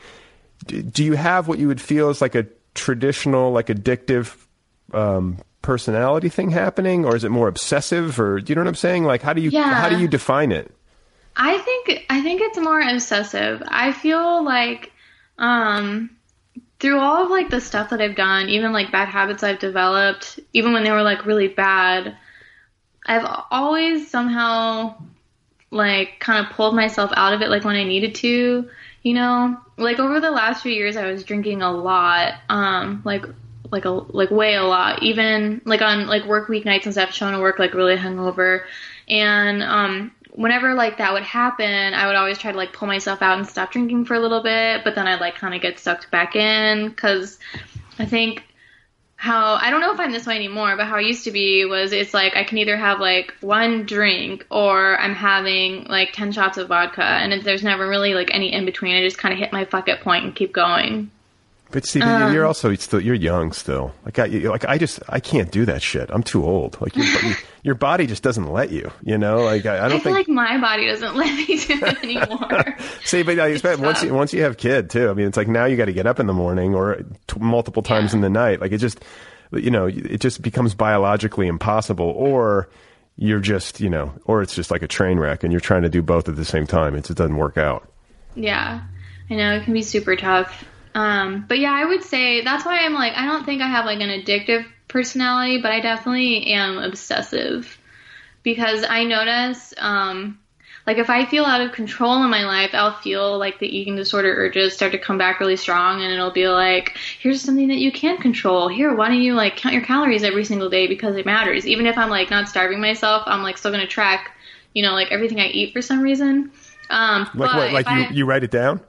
d- do you have what you would feel is like a traditional, like addictive um, personality thing happening, or is it more obsessive, or do you know what I'm saying? Like, how do you Yeah. how do you define it? I think I think it's more obsessive. I feel like um through all of like the stuff that I've done, even like bad habits I've developed, even when they were like really bad, I've always somehow like kind of pulled myself out of it like when I needed to, you know? Like over the last few years I was drinking a lot, um like like a like way a lot, even like on like work weeknights and stuff, showing to work like really hungover. And um whenever like that would happen, I would always try to like pull myself out and stop drinking for a little bit, but then I'd like kind of get sucked back in cuz I think how I don't know if I'm this way anymore, but how I used to be was it's like I can either have like one drink or I'm having like 10 shots of vodka and it, there's never really like any in between. I just kind of hit my fuck it point and keep going. But see, Um, you're also still you're young still. Like I like I just I can't do that shit. I'm too old. Like your your *laughs* body just doesn't let you. You know, like I, I I, don't feel think. like my body doesn't *laughs* let me do it anymore. *laughs* see, but I expect once you, once you have kid too. I mean, it's like now you got to get up in the morning or t- multiple times Yeah. in the night. Like it just you know it just becomes biologically impossible. Or you're just you know, or it's just like a train wreck, and you're trying to do both at the same time. It just doesn't work out. Yeah, I know it can be super tough. Um, but yeah, I would say that's why I'm like I don't think I have like an addictive personality, but I definitely am obsessive because I notice um, like if I feel out of control in my life, I'll feel like the eating disorder urges start to come back really strong, and it'll be like, here's something that you can control. Here, why don't you like count your calories every single day because it matters. Even if I'm like not starving myself, I'm like still gonna track, you know, like everything I eat for some reason. Um, Like but what? Like you I- you write it down.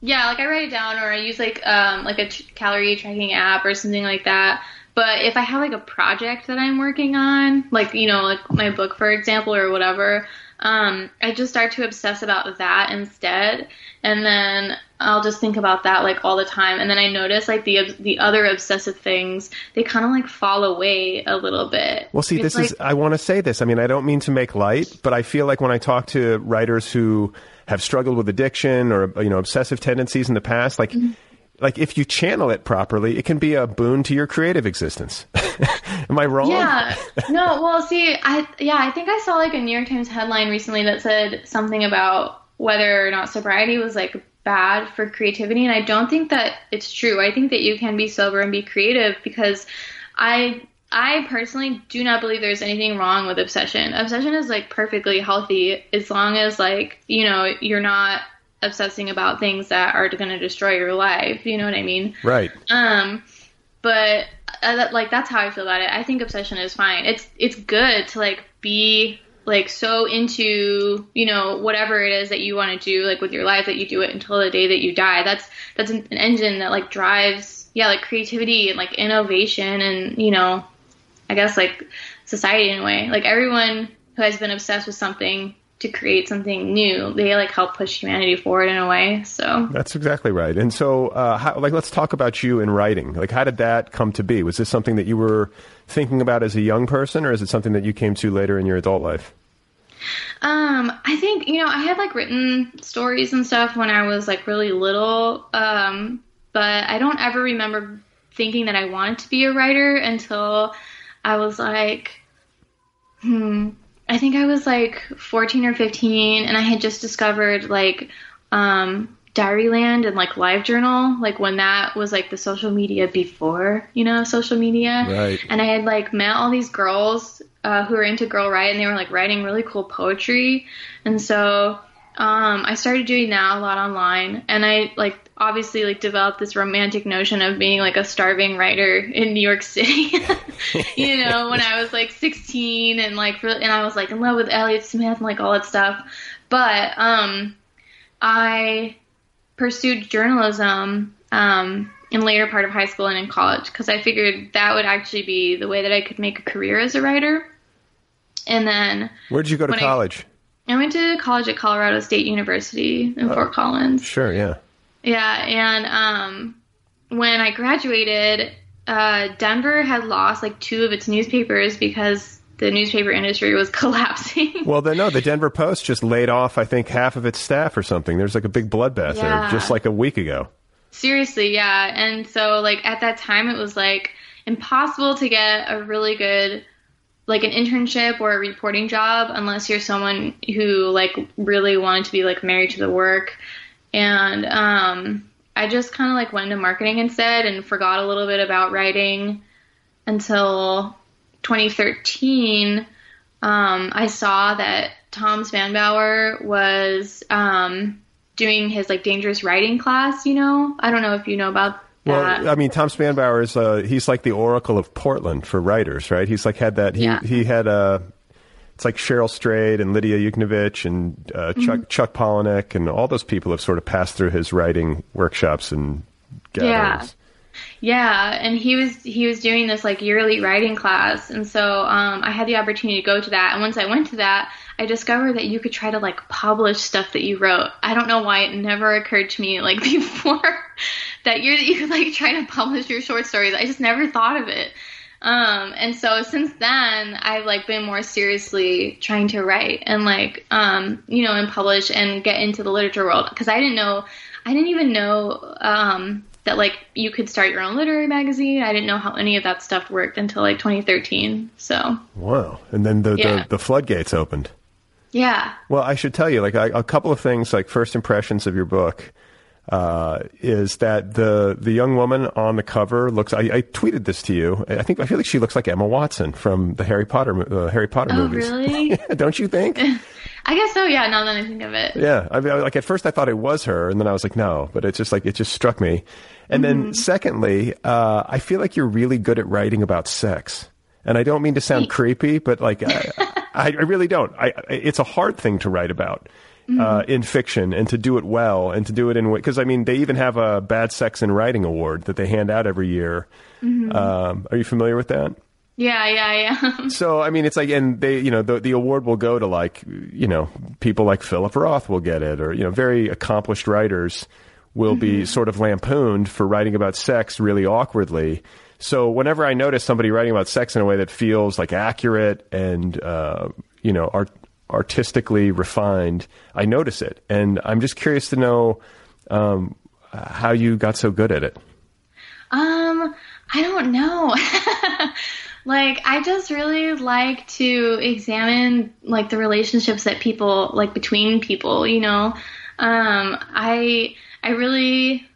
Yeah, like I write it down or I use like um like a calorie tracking app or something like that. But if I have like a project that I'm working on, like you know, like my book for example or whatever, um I just start to obsess about that instead and then I'll just think about that like all the time and then I notice like the the other obsessive things, they kind of like fall away a little bit. Well, see, It's this is, I want to say this. I mean, I don't mean to make light, but I feel like when I talk to writers who have struggled with addiction or, you know, obsessive tendencies in the past, like, Mm-hmm. like if you channel it properly, it can be a boon to your creative existence. *laughs* Am I wrong? Yeah. No, well, see, I yeah, I think I saw like a New York Times headline recently that said something about whether or not sobriety was like bad for creativity, and I don't think that it's true. I think that you can be sober and be creative because I I personally do not believe there's anything wrong with obsession. Obsession is like perfectly healthy as long as like, you know, you're not obsessing about things that are going to destroy your life, you know what I mean? Right. Um, but uh, like that's how I feel about it. I think obsession is fine. It's it's good to like be like so into you know whatever it is that you want to do like with your life that you do it until the day that you die. That's that's an, an engine that like drives yeah like creativity and like innovation and you know I guess like society in a way. Like everyone who has been obsessed with something to create something new, they like help push humanity forward in a way. So That's exactly right. And so, uh, how, like, let's talk about you in writing. Like, how did that come to be? Was this something that you were thinking about as a young person, or is it something that you came to later in your adult life? Um, I think you know I had like written stories and stuff when I was like really little, um, but I don't ever remember thinking that I wanted to be a writer until I was like, hmm, I think I was like 14 or 15, and I had just discovered like um, Diaryland and like LiveJournal, like when that was like the social media before you know social media, Right. and I had like met all these girls uh, who were into Girl Write, and they were like writing really cool poetry, and so um, I started doing that a lot online, and I like obviously like developed this romantic notion of being like a starving writer in New York City. *laughs* you *laughs* know, when I was like 16 and like and I was like in love with Elliott Smith and like all that stuff. But um, I pursued journalism um, in later part of high school and in college because I figured that would actually be the way that I could make a career as a writer. And then Where did you go to when I- college? I went to college at Colorado State University in Fort Collins. Sure, yeah. Yeah, and um, when I graduated, uh, Denver had lost like two of its newspapers because the newspaper industry was *laughs* collapsing. Well, then no, the Denver Post just laid off, I think, half of its staff or something. There's like a big bloodbath there just like a week ago. Seriously, yeah. And so like at that time it was like impossible to get a really good like an internship or a reporting job unless you're someone who like really wanted to be like married to the work. And um I just kind of like went into marketing instead and forgot a little bit about writing until 2013 um, I saw that Tom Spanbauer was um, doing his like dangerous writing class. You know, I don't know if you know about that. Well, I mean, Tom Spanbauer is uh, he's like the oracle of Portland for writers, right? He's like had that he Yeah. he had uh, it's like Cheryl Strayed and Lidia Yuknavitch and uh, Chuck Mhm. Chuck Palahniuk and all those people have sort of passed through his writing workshops and gatherings. Yeah, and he was he was doing this like yearly writing class, and so um, I had the opportunity to go to that. And once I went to that, I discovered that you could try to like publish stuff that you wrote. I don't know why it never occurred to me *laughs* like before that you you could like try to publish your short stories. I just never thought of it. Um, and so since then, I've like been more seriously trying to write and like um, you know and publish and get into the literature world because I didn't know I didn't even know um, that like you could start your own literary magazine. I didn't know how any of that stuff worked until like 2013. So Wow! And then the, Yeah. the the floodgates opened. yeah, Well, I should tell you, like I, a couple of things, like first impressions of your book, uh, is that the the young woman on the cover looks. I, I tweeted this to you. I think I feel like she looks like Emma Watson from the Harry Potter uh, Harry Potter Oh, movies. really? *laughs* Don't you think? *laughs* I guess so. Yeah, now that I think of it. Yeah, I mean, like at first I thought it was her, and then I was like, no, but it's just like it just struck me. And Mm-hmm. then secondly, uh, I feel like you're really good at writing about sex, and I don't mean to sound creepy, but like I, *laughs* I, really don't. I- it's a hard thing to write about. Mm-hmm. Uh, in fiction, and to do it well, and to do it in because I mean they even have a bad sex in writing award that they hand out every year. Mhm. Um, are you familiar with that? Yeah, yeah, yeah. *laughs* So I mean, it's like, and they, you know, the the award will go to like, you know, people like Philip Roth will get it, or you know, very accomplished writers will be sort of lampooned for writing about sex really awkwardly. So whenever I notice somebody writing about sex in a way that feels like accurate and uh, you know, art, artistically refined, I notice it, and I'm just curious to know um, how you got so good at it. Um, I don't know. *laughs* like I just really like to examine like the relationships that people like between people, you know. Um I I really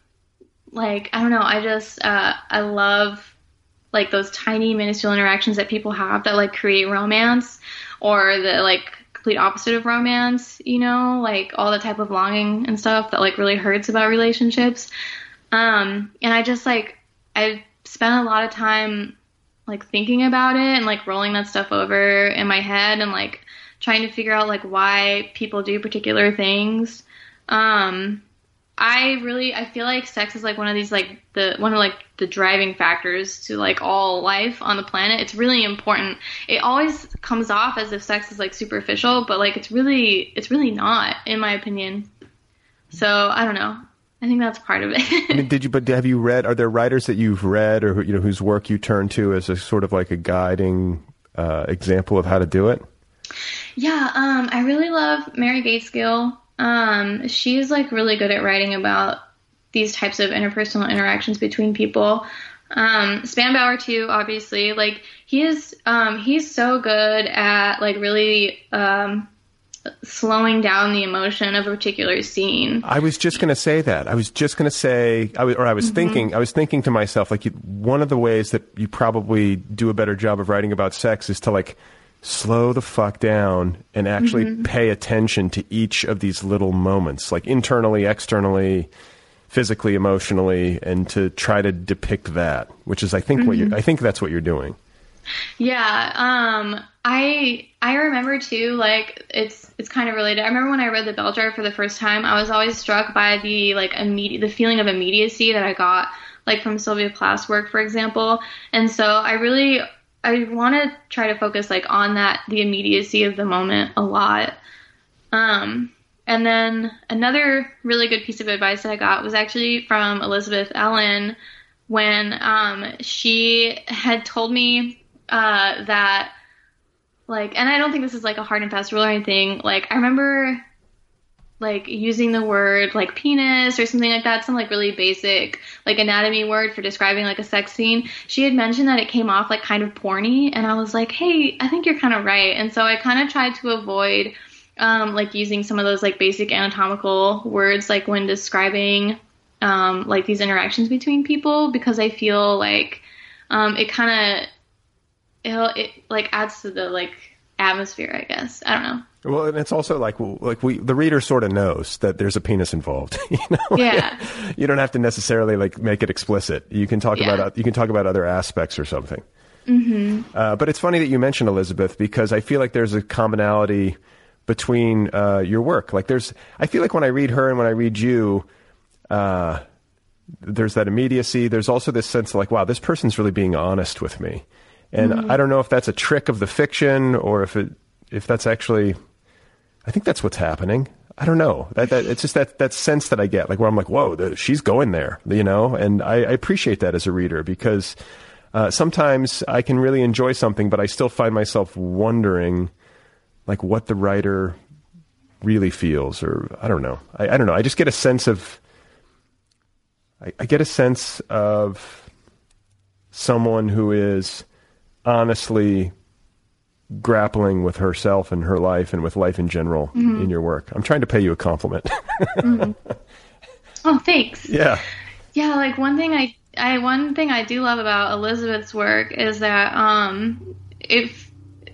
like I don't know, I just uh I love like those tiny minuscule interactions that people have that like create romance or the like complete opposite of romance, you know, like all the type of longing and stuff that like really hurts about relationships. Um, and I just like I spent a lot of time like thinking about it and like rolling that stuff over in my head and like trying to figure out like why people do particular things. Um, I really I feel like sex is like one of these like the one of like the driving factors to like all life on the planet. It's really important. It always comes off as if sex is like superficial, but like it's really it's really not in my opinion. So, I don't know. I think that's part of it. I mean, did you? But have you read? Are there writers that you've read, or who- you know, whose work you turn to as a sort of like a guiding uh, example of how to do it? Yeah, um, I really love Mary Gaitskill. Um, she's like really good at writing about these types of interpersonal interactions between people. Um, Spanbauer too, obviously. Like he is, um, he's so good at like really um, slowing down the emotion of a particular scene. I was just going to say that. I was just going to say, I was, or I was Mhm. thinking, I was thinking to myself, like you, one of the ways that you probably do a better job of writing about sex is to like slow the fuck down and actually pay attention to each of these little moments, like internally, externally, physically, emotionally, and to try to depict that, which is, I think, what you I think that's what you're doing. Yeah, um, I I remember too. Like it's it's kind of related. I remember when I read the Bell Jar for the first time. I was always struck by the like immediate the feeling of immediacy that I got like from Sylvia Plath's work, for example. And so I really I want to try to focus like on that the immediacy of the moment a lot. Um, and then another really good piece of advice that I got was actually from Elizabeth Ellen when um, she had told me uh, that like and I don't think this is like a hard and fast rule or anything. Like I remember like using the word like penis or something like that, some like really basic like anatomy word for describing like a sex scene. She had mentioned that it came off like kind of porny and I was like, "Hey, I think you're kind of right." And so I kind of tried to avoid um like using some of those like basic anatomical words like when describing um like these interactions between people because I feel like um it kind of it, it like adds to the like atmosphere, I guess. I don't know. Well, and it's also like like we the reader sort of knows that there's a penis involved. *laughs* You know, Yeah. you don't have to necessarily like make it explicit. You can talk Yeah. about you can talk about other aspects or something. Mm-hmm. Uh, but it's funny that you mentioned Elizabeth because I feel like there's a commonality between uh, your work. Like there's, I feel like when I read her and when I read you, uh, there's that immediacy. There's also this sense of like, wow, this person's really being honest with me. And I don't know if that's a trick of the fiction or if it if that's actually I think that's what's happening. I don't know. That, that it's just that that sense that I get, like where I'm like, whoa, the, she's going there, you know. And I, I appreciate that as a reader because uh, sometimes I can really enjoy something, but I still find myself wondering, like, what the writer really feels, or I don't know. I, I don't know. I just get a sense of. I, I get a sense of someone who is honestly grappling with herself and her life and with life in general in your work. I'm trying to pay you a compliment. Oh, thanks. yeah. Yeah, like one thing I I one thing I do love about Elizabeth's work is that um it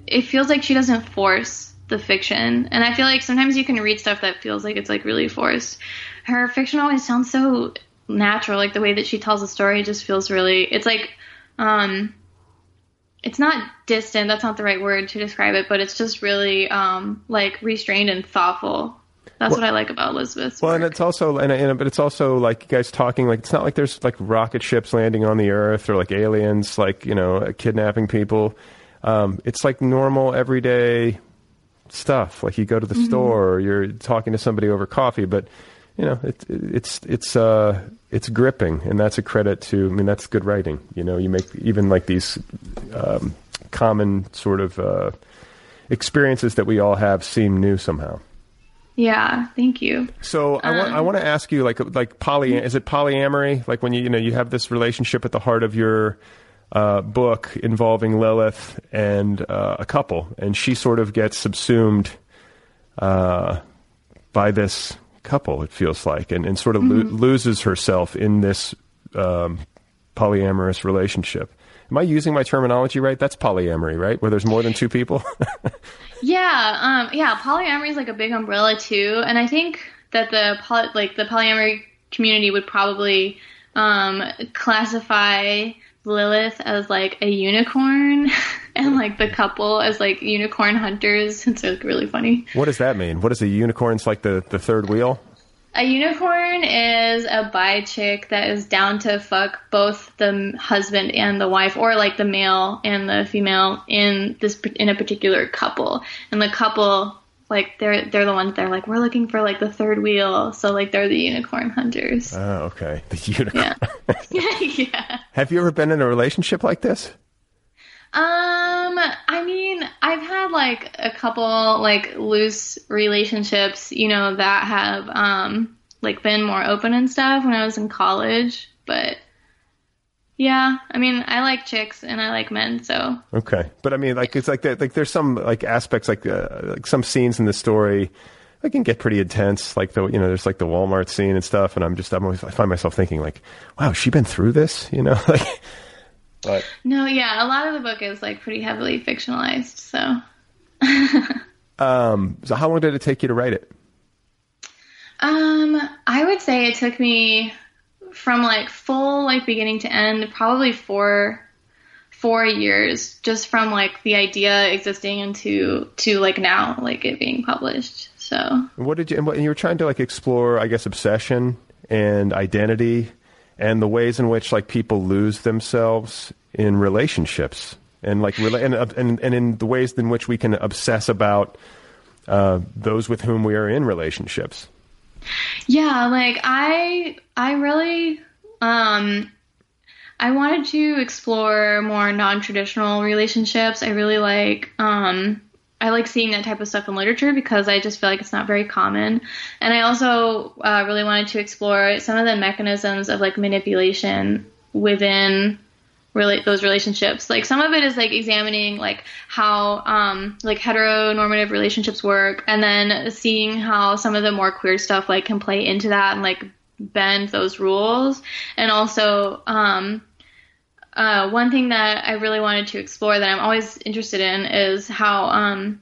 it feels like she doesn't force the fiction. And I feel like sometimes you can read stuff that feels like it's like really forced. Her fiction always sounds so natural, like the way that she tells a story just feels really it's like um it's not distant, that's not the right word to describe it, but it's just really um like restrained and thoughtful. That's what I like about Elizabeth's Well, work. and it's also, and, and but it's also like you guys talking like it's not like there's like rocket ships landing on the Earth or like aliens like you know kidnapping people. Um, it's like normal everyday stuff. Like you go to the store or you're talking to somebody over coffee, but you know it, it's it's uh, it's gripping, and that's a credit to. I mean, that's good writing. You know, you make even like these um, common sort of uh, experiences that we all have seem new somehow. yeah, thank you. So I want I want to ask you like like poly is it polyamory like when you you know you have this relationship at the heart of your uh, book involving Lilith and uh, a couple and she sort of gets subsumed uh, by this couple it feels like and, and sort of lo- loses herself in this um, polyamorous relationship. Am I using my terminology right? That's polyamory, right? Where there's more than two people. *laughs* Yeah, um, yeah, polyamory is like a big umbrella too, and I think that the poly- like the polyamory community would probably um, classify Lilith as like a unicorn, *laughs* and like the couple as like unicorn hunters. *laughs* It's like really funny. what does that mean? What is a unicorn? It's like the the third wheel? A unicorn is a bi chick that is down to fuck both the husband and the wife, or like the male and the female in this in a particular couple. And the couple, like they're they're the ones that are like we're looking for like the third wheel, so like they're the unicorn hunters. Oh, okay. *laughs* The unicorn. Yeah, *laughs* yeah. Have you ever been in a relationship like this? Um, I mean, I've had like a couple like loose relationships, you know, that have um like been more open and stuff when I was in college, but yeah, I mean, I like chicks and I like men, so Okay, but I mean, like it's like that. Like there's some like aspects, like uh, like some scenes in the story, that can get pretty intense. Like the you know, there's like the Walmart scene and stuff, and I'm just I'm always I find myself thinking like, wow, has she been through this, *laughs* you know, like. But no, yeah, a lot of the book is like pretty heavily fictionalized, so *laughs* Um, so how long did it take you to write it? Um, I would say it took me from like full like beginning to end probably four four years just from like the idea existing into to like now like it being published. So What did you? And, what, you were trying to like explore, I guess, obsession and identity, and the ways in which like people lose themselves in relationships, and like and, and and in the ways in which we can obsess about uh, those with whom we are in relationships. Yeah, like I I really um I wanted to explore more non-traditional relationships. I really like um I like seeing that type of stuff in literature because I just feel like it's not very common. And I also uh, really wanted to explore some of the mechanisms of like manipulation within relate those relationships. Like some of it is like examining like how um like heteronormative relationships work and then seeing how some of the more queer stuff like can play into that and like bend those rules. And also um uh, one thing that I really wanted to explore that I'm always interested in is how um,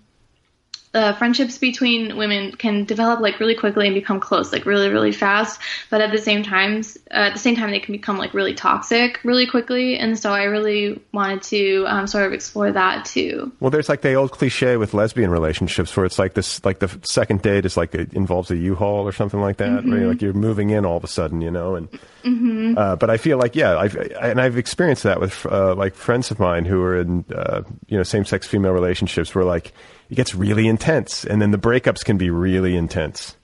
uh, friendships between women can develop like really quickly and become close like really really fast. But at the same times uh, at the same time they can become like really toxic really quickly. And so i really wanted to um, sort of explore that too. Well, there's like the old cliche with lesbian relationships where it's like this, like the second date is like it involves a U-Haul or something like that, where you're like you're moving in all of a sudden, you know. And uh, but I feel like yeah, I've and I've experienced that with uh, like friends of mine who are in uh, you know same-sex female relationships where like it gets really intense, and then the breakups can be really intense.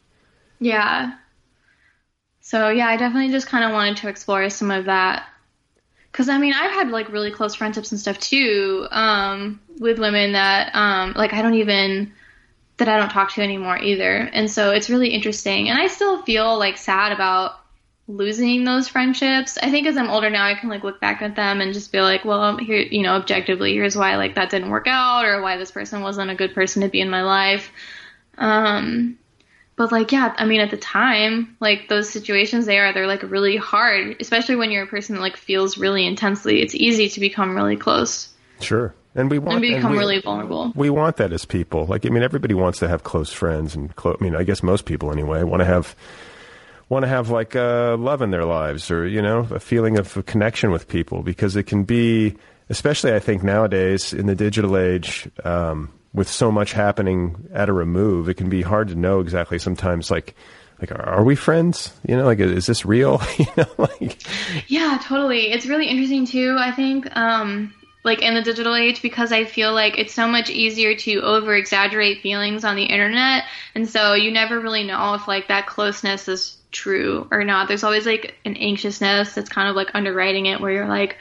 yeah. So yeah i definitely just kind of wanted to explore some of that. Because i mean i've had like really close friendships and stuff too um, with women that um, like i don't even that i don't talk to anymore either. And so it's really interesting. And i still feel like sad about losing those friendships. I think as i'm older now i can like look back at them and just be like well here you know objectively here's why like that didn't work out or why this person wasn't a good person to be in my life. Um but like yeah i mean at the time like those situations they are they're like really hard especially when you're a person that like feels really intensely. It's easy to become really close. Sure, and we want and become we- really vulnerable. we want that as people. Like, I mean, everybody wants to have close friends, and clo- I mean, I guess most people anyway want to have want to have like uh, love in their lives, or you know, a feeling of a connection with people, because it can be, especially I think nowadays in the digital age, um, with so much happening at a remove, it can be hard to know exactly sometimes, like. Like, are are we friends? You know, like, is this real? *laughs* you know, like, Yeah, totally. It's really interesting too, I think, um, like in the digital age because I feel like it's so much easier to over exaggerate feelings on the internet. And so you never really know if like that closeness is true or not. There's always like an anxiousness that's kind of like underwriting it where you're like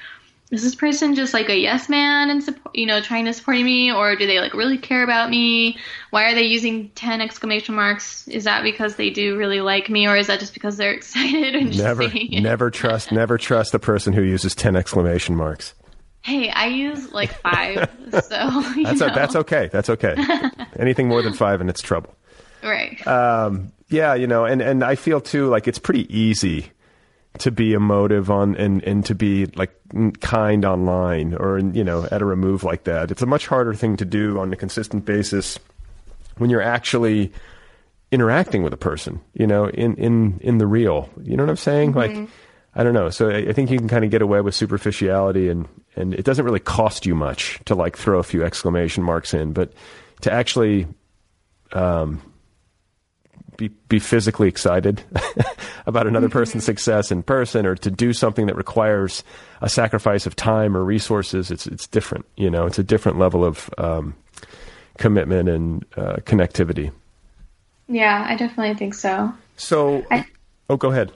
is this person just like a yes man and support, you know trying to support me? Or do they like really care about me? Why are they using 10 exclamation marks? Is that because they do really like me? Or is that just because they're *laughs* excited and never, never trust, never trust the person who uses ten exclamation marks. Hey, I use like five, *laughs* so That's, o that's okay. That's okay. *laughs* Anything more than five, and it's trouble. right. Um, yeah, you know, and, and I feel too like it's pretty easy to be emotive on and, and to be like kind online or you know at a remove like that. It's a much harder thing to do on a consistent basis when you're actually interacting with a person. You know, in in in the real. You know what I'm saying? Like. I don't know. So I I think you can kind of get away with superficiality, and and it doesn't really cost you much to like throw a few exclamation marks in, but to actually um, be be physically excited *laughs* about another person's success in person, or to do something that requires a sacrifice of time or resources, it's it's different. You know, it's a different level of um, commitment and uh, connectivity. Yeah, I definitely think so. So, I- oh, go ahead.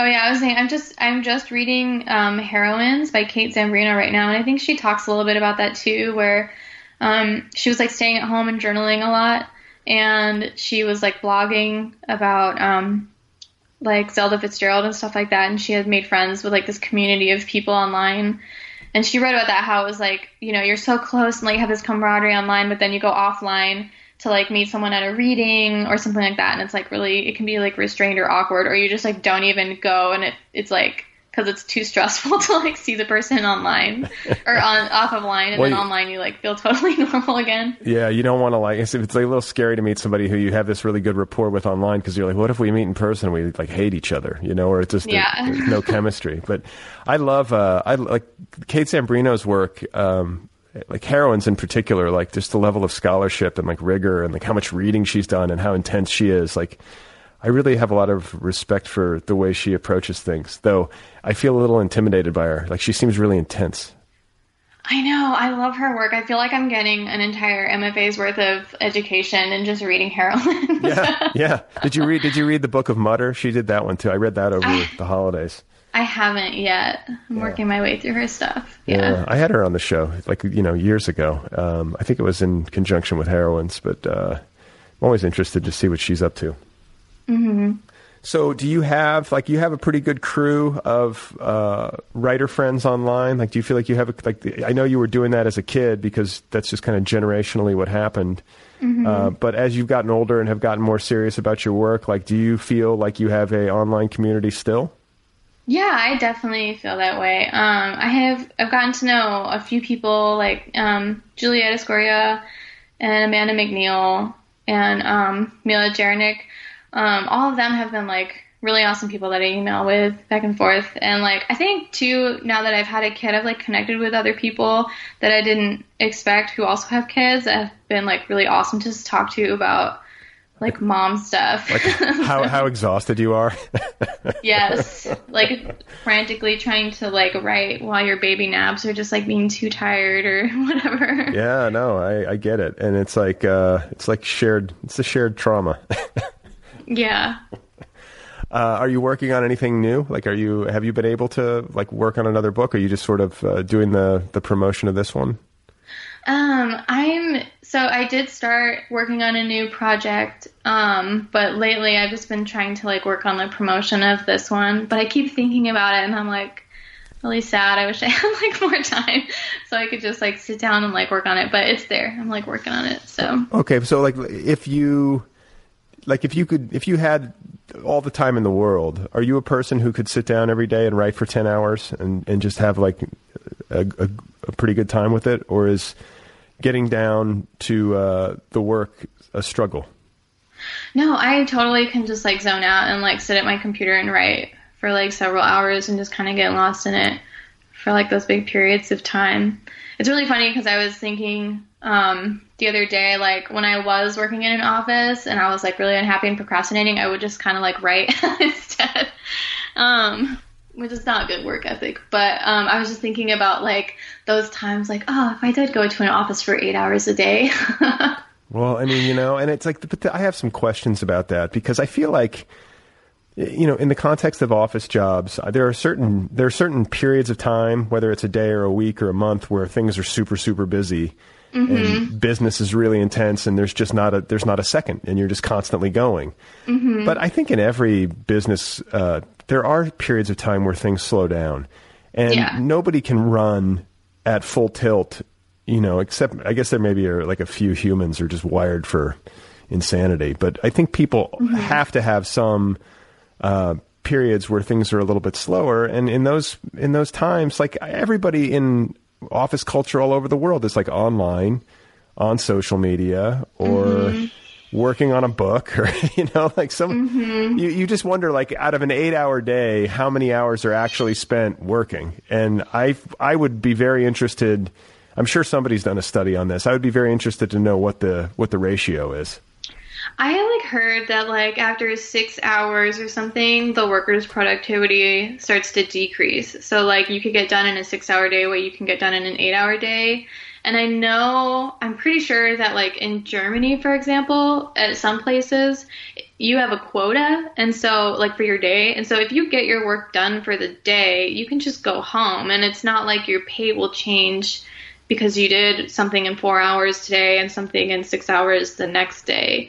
Oh yeah, I was saying I'm just I'm just reading um, Heroines by Kate Zambreno right now, and I think she talks a little bit about that too, where um, she was like staying at home and journaling a lot, and she was like blogging about um, like Zelda Fitzgerald and stuff like that, and she had made friends with like this community of people online. And she wrote about that how it was like, you know, you're so close and like have this camaraderie online, but then you go offline to like meet someone at a reading or something like that, and it's like really it can be like restrained or awkward, or you just like don't even go, and it it's like because it's too stressful *laughs* to like see the person online or *laughs* on off of line, and Well, then online you like feel totally *laughs* normal again. Yeah, you don't want to like. It's, it's like a little scary to meet somebody who you have this really good rapport with online because you're like, what if we meet in person and we like hate each other, you know, or it's just Yeah. there's no chemistry. But I love, uh, I like Kate Zambreno's work. Um, like heroines in particular, like just the level of scholarship and like rigor and like how much reading she's done and how intense she is. Like, I really have a lot of respect for the way she approaches things. Though I feel a little intimidated by her. Like she seems really intense. I know. I love her work. I feel like I'm getting an entire MFA's worth of education and just reading heroin. Yeah, yeah. Did you read? Did you read the Book of Mutter? She did that one too. I read that over I- the holidays. I haven't yet. I'm working my way through her stuff. Yeah. I had her on the show like you know years ago. Um, I think it was in conjunction with heroines, but uh, I'm always interested to see what she's up to. hmm So, do you have like you have a pretty good crew of uh, writer friends online? Like, do you feel like you have a, like the, I know you were doing that as a kid because that's just kind of generationally what happened. Mhm. Uh, but as you've gotten older and have gotten more serious about your work, like, do you feel like you have a online community still? Yeah, I definitely feel that way. Um, I have I've gotten to know a few people like um, Juliet Escoria and Amanda McNeil and um, Mila Jaroniec. Um, all of them have been like really awesome people that I email with back and forth. And like I think too now that I've had a kid, I've like connected with other people that I didn't expect who also have kids. have been like really awesome to talk to about like mom stuff. Like how how *laughs* exhausted you are? yes *laughs* like frantically trying to like write while your baby naps or just like being too tired or *laughs* whatever yeah, no, I, I get it, and it's like uh, it's like shared. It's a shared trauma. yeah Uh, are you working on anything new? Like, are you have you been able to like work on another book? Or are you just sort of uh, doing the the promotion of this one? um i'm so i did start working on a new project um but lately i've just been trying to like work on the promotion of this one but i keep thinking about it and i'm like really sad. I wish i *laughs* had like more time so i could just like sit down and like work on it but it's there. I'm like working on it so. Okay, so like if you like if you could if you had all the time in the world, are you a person who could sit down every day and write for ten hours and and just have like a, a, a pretty good time with it, or is getting down to uh, the work a struggle? No, I totally can just like zone out and like sit at my computer and write for like several hours and just kind of get lost in it for like those big periods of time. It's really funny because I was thinking um, the other day, like when I was working in an office and I was like really unhappy and procrastinating, I would just kind of like write *laughs* instead, um, which is not good work ethic. But um, I was just thinking about like those times, like oh, if I did go to an office for eight hours a day. *laughs* Well, I mean, you know, and it's like, but I have some questions about that because I feel like, you know, in the context of office jobs, uh, there are certain there are certain periods of time, whether it's a day or a week or a month, where things are super super busy, and business is really intense, and there's just not a there's not a second, and you're just constantly going. Mhm. But I think in every business, uh, there are periods of time where things slow down, and Yeah. nobody can run at full tilt. You know, except I guess there maybe are like a few humans are just wired for insanity. But I think people have to have some uh, periods where things are a little bit slower, and in those in those times, like everybody in office culture all over the world It's like online, on social media, or Mhm. working on a book, *laughs* or you know, like some. Mhm. You, you just wonder, like, out of an eight-hour day, how many hours are actually spent working? And I, I would be very interested. I'm sure somebody's done a study on this. I would be very interested to know what the what the ratio is. I like heard that like after six hours or something, the worker's productivity starts to decrease. So like you could get done in a six hour day what you can get done in an eight hour day. And I know I'm pretty sure that like in Germany, for example, at some places you have a quota and so like for your day and so if you get your work done for the day you can just go home and it's not like your pay will change because you did something in four hours today and something in six hours the next day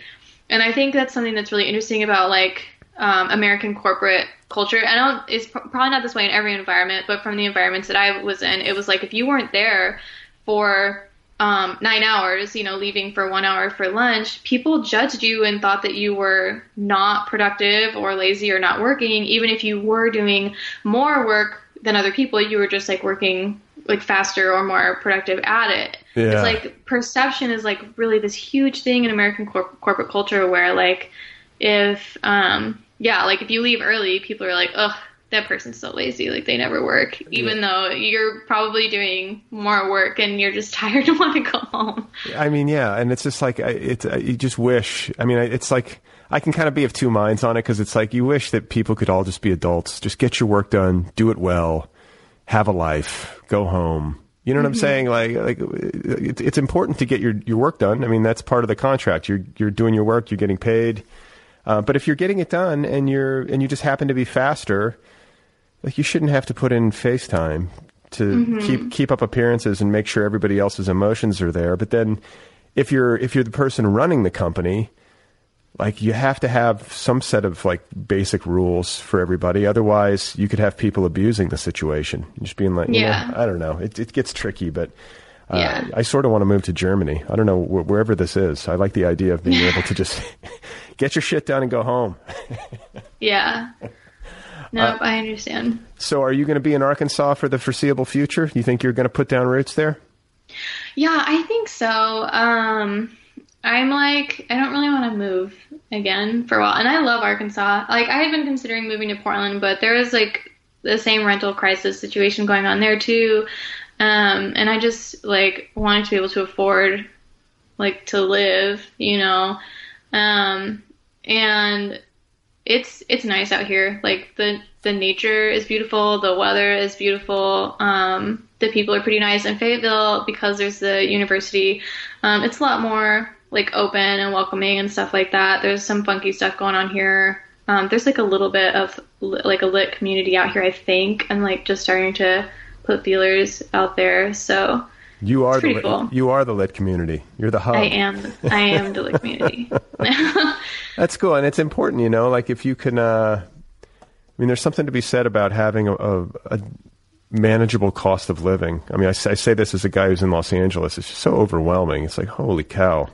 and I think that's something that's really interesting about like um, American corporate culture. I know it's pr- probably not this way in every environment, but from the environments that I was in, it was like if you weren't there for um, nine hours, you know, leaving for one hour for lunch, people judged you and thought that you were not productive or lazy or not working, even if you were doing more work than other people, you were just like working like faster or more productive at it. Yeah. It's like perception is like really this huge thing in American cor- corporate culture where like if um yeah, like if you leave early, people are like, "Ugh, that person's so lazy, like they never work." Even though you're probably doing more work and you're just *laughs* tired and want to go home. I mean, yeah, and it's just like I- it's you just wish. I mean, it's like I can kind of be of two minds on it because it's like you wish that people could all just be adults, just get your work done, do it well, have a life, go home. You know what I'm saying? Like, like it's it's important to get your your work done. I mean, that's part of the contract. You're you're doing your work, you're getting paid. Uh, but if you're getting it done and you're and you just happen to be faster, like you shouldn't have to put in FaceTime to keep keep up appearances and make sure everybody else's emotions are there. But then if you're if you're the person running the company, like you have to have some set of like basic rules for everybody. Otherwise, you could have people abusing the situation. Just being like, you know, Yeah. I don't know. It it gets tricky, but. Uh, Yeah. I sort of want to move to Germany. I don't know wh- wherever this is. I like the idea of being *laughs* able to just *laughs* get your shit done and go home. *laughs* Yeah. Nope, I understand. So, are you going to be in Arkansas for the foreseeable future? Do you think you're going to put down roots there? Yeah, I think so. Um, I'm like, I don't really want to move again for a while. And I love Arkansas. Like, I had been considering moving to Portland, but there was like the same rental crisis situation going on there too. Um, and I just like wanted to be able to afford like to live, you know. Um, and it's it's nice out here. Like the the nature is beautiful, the weather is beautiful. Um, the people are pretty nice. In Fayetteville, because there's the university, um, it's a lot more like open and welcoming and stuff like that. There's some funky stuff going on here. Um, there's like a little bit of like a lit community out here, I think, and like just starting to put feelers out there. So You are the lit, cool. you are the lit community. You're the hub. I am I am the lit community. *laughs* *laughs* That's cool, and it's important, you know. Like if you can, uh, I mean, there's something to be said about having a, a, a manageable cost of living. I mean, I, I say this as a guy who's in Los Angeles. It's just so overwhelming. It's like holy cow,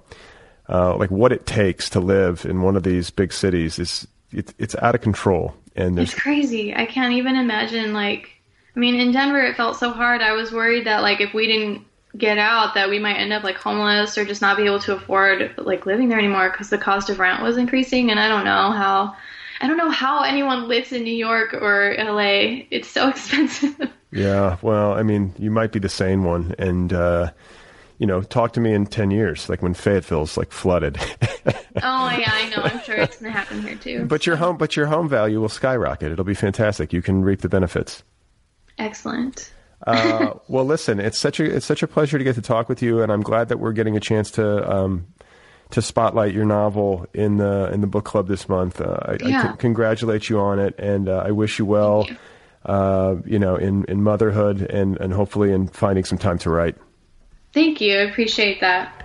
uh, like what it takes to live in one of these big cities is it, it's out of control. And It's crazy. I can't even imagine like I mean in Denver it felt so hard. I was worried that like if we didn't get out that we might end up like homeless or just not be able to afford like living there anymore cuz the cost of rent was increasing and I don't know how I don't know how anyone lives in New York or LA. It's so *laughs* expensive. Yeah, well, I mean, you might be the sane one, and uh, you know, talk to me in ten years, like when Fayetteville's like flooded. *laughs* oh yeah, I know. I'm sure it's *laughs* going to happen here too. but your home, but your home value will skyrocket. It'll be fantastic. You can reap the benefits. Excellent. Uh, well, listen, it's such a it's such a pleasure to get to talk with you, and I'm glad that we're getting a chance to um, to spotlight your novel in the in the book club this month. Uh, I, I Yeah. con- congratulate you on it, and uh, I wish you well. Thank Uh, you know, in in motherhood, and and hopefully in finding some time to write. Thank you. I appreciate that.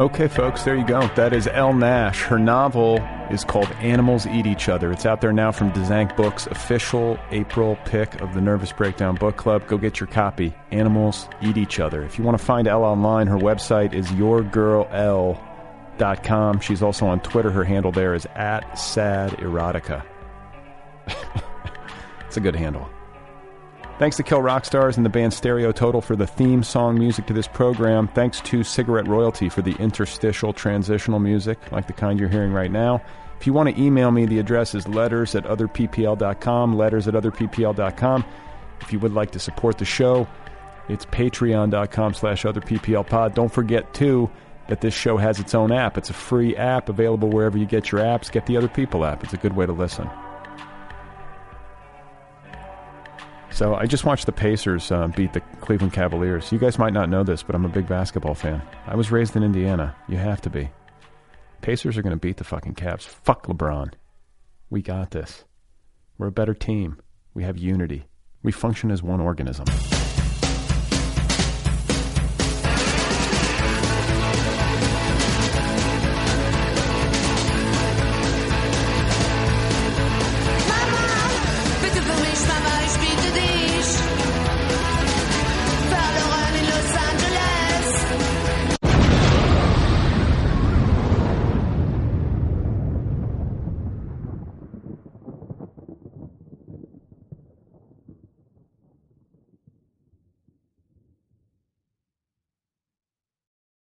Okay, folks, there you go. That is Elle Nash. Her novel is called Animals Eat Each Other. It's out there now from Dzanc Books, official April pick of the Nervous Breakdown Book Club. Go get your copy. Animals Eat Each Other. If you want to find Elle online, her website is yourgirl.com. She's also on Twitter. Her handle there is at sad erotica. *laughs* it's a good handle. Thanks to Kill Rock Stars and the band Stereo Total for the theme song music to this program. Thanks to Cigarette Royalty for the interstitial transitional music, like the kind you're hearing right now. If you want to email me, the address is letters at otherppl.com, letters at otherppl.com. If you would like to support the show, it's patreon.com slash otherpplpod. Don't forget, too, that this show has its own app. It's a free app available wherever you get your apps. Get the Other People app. It's a good way to listen. So I just watched the Pacers uh, beat the Cleveland Cavaliers. You guys might not know this, but I'm a big basketball fan. I was raised in Indiana. You have to be. Pacers are going to beat the fucking Cavs. Fuck LeBron. We got this. We're a better team. We have unity. We function as one organism.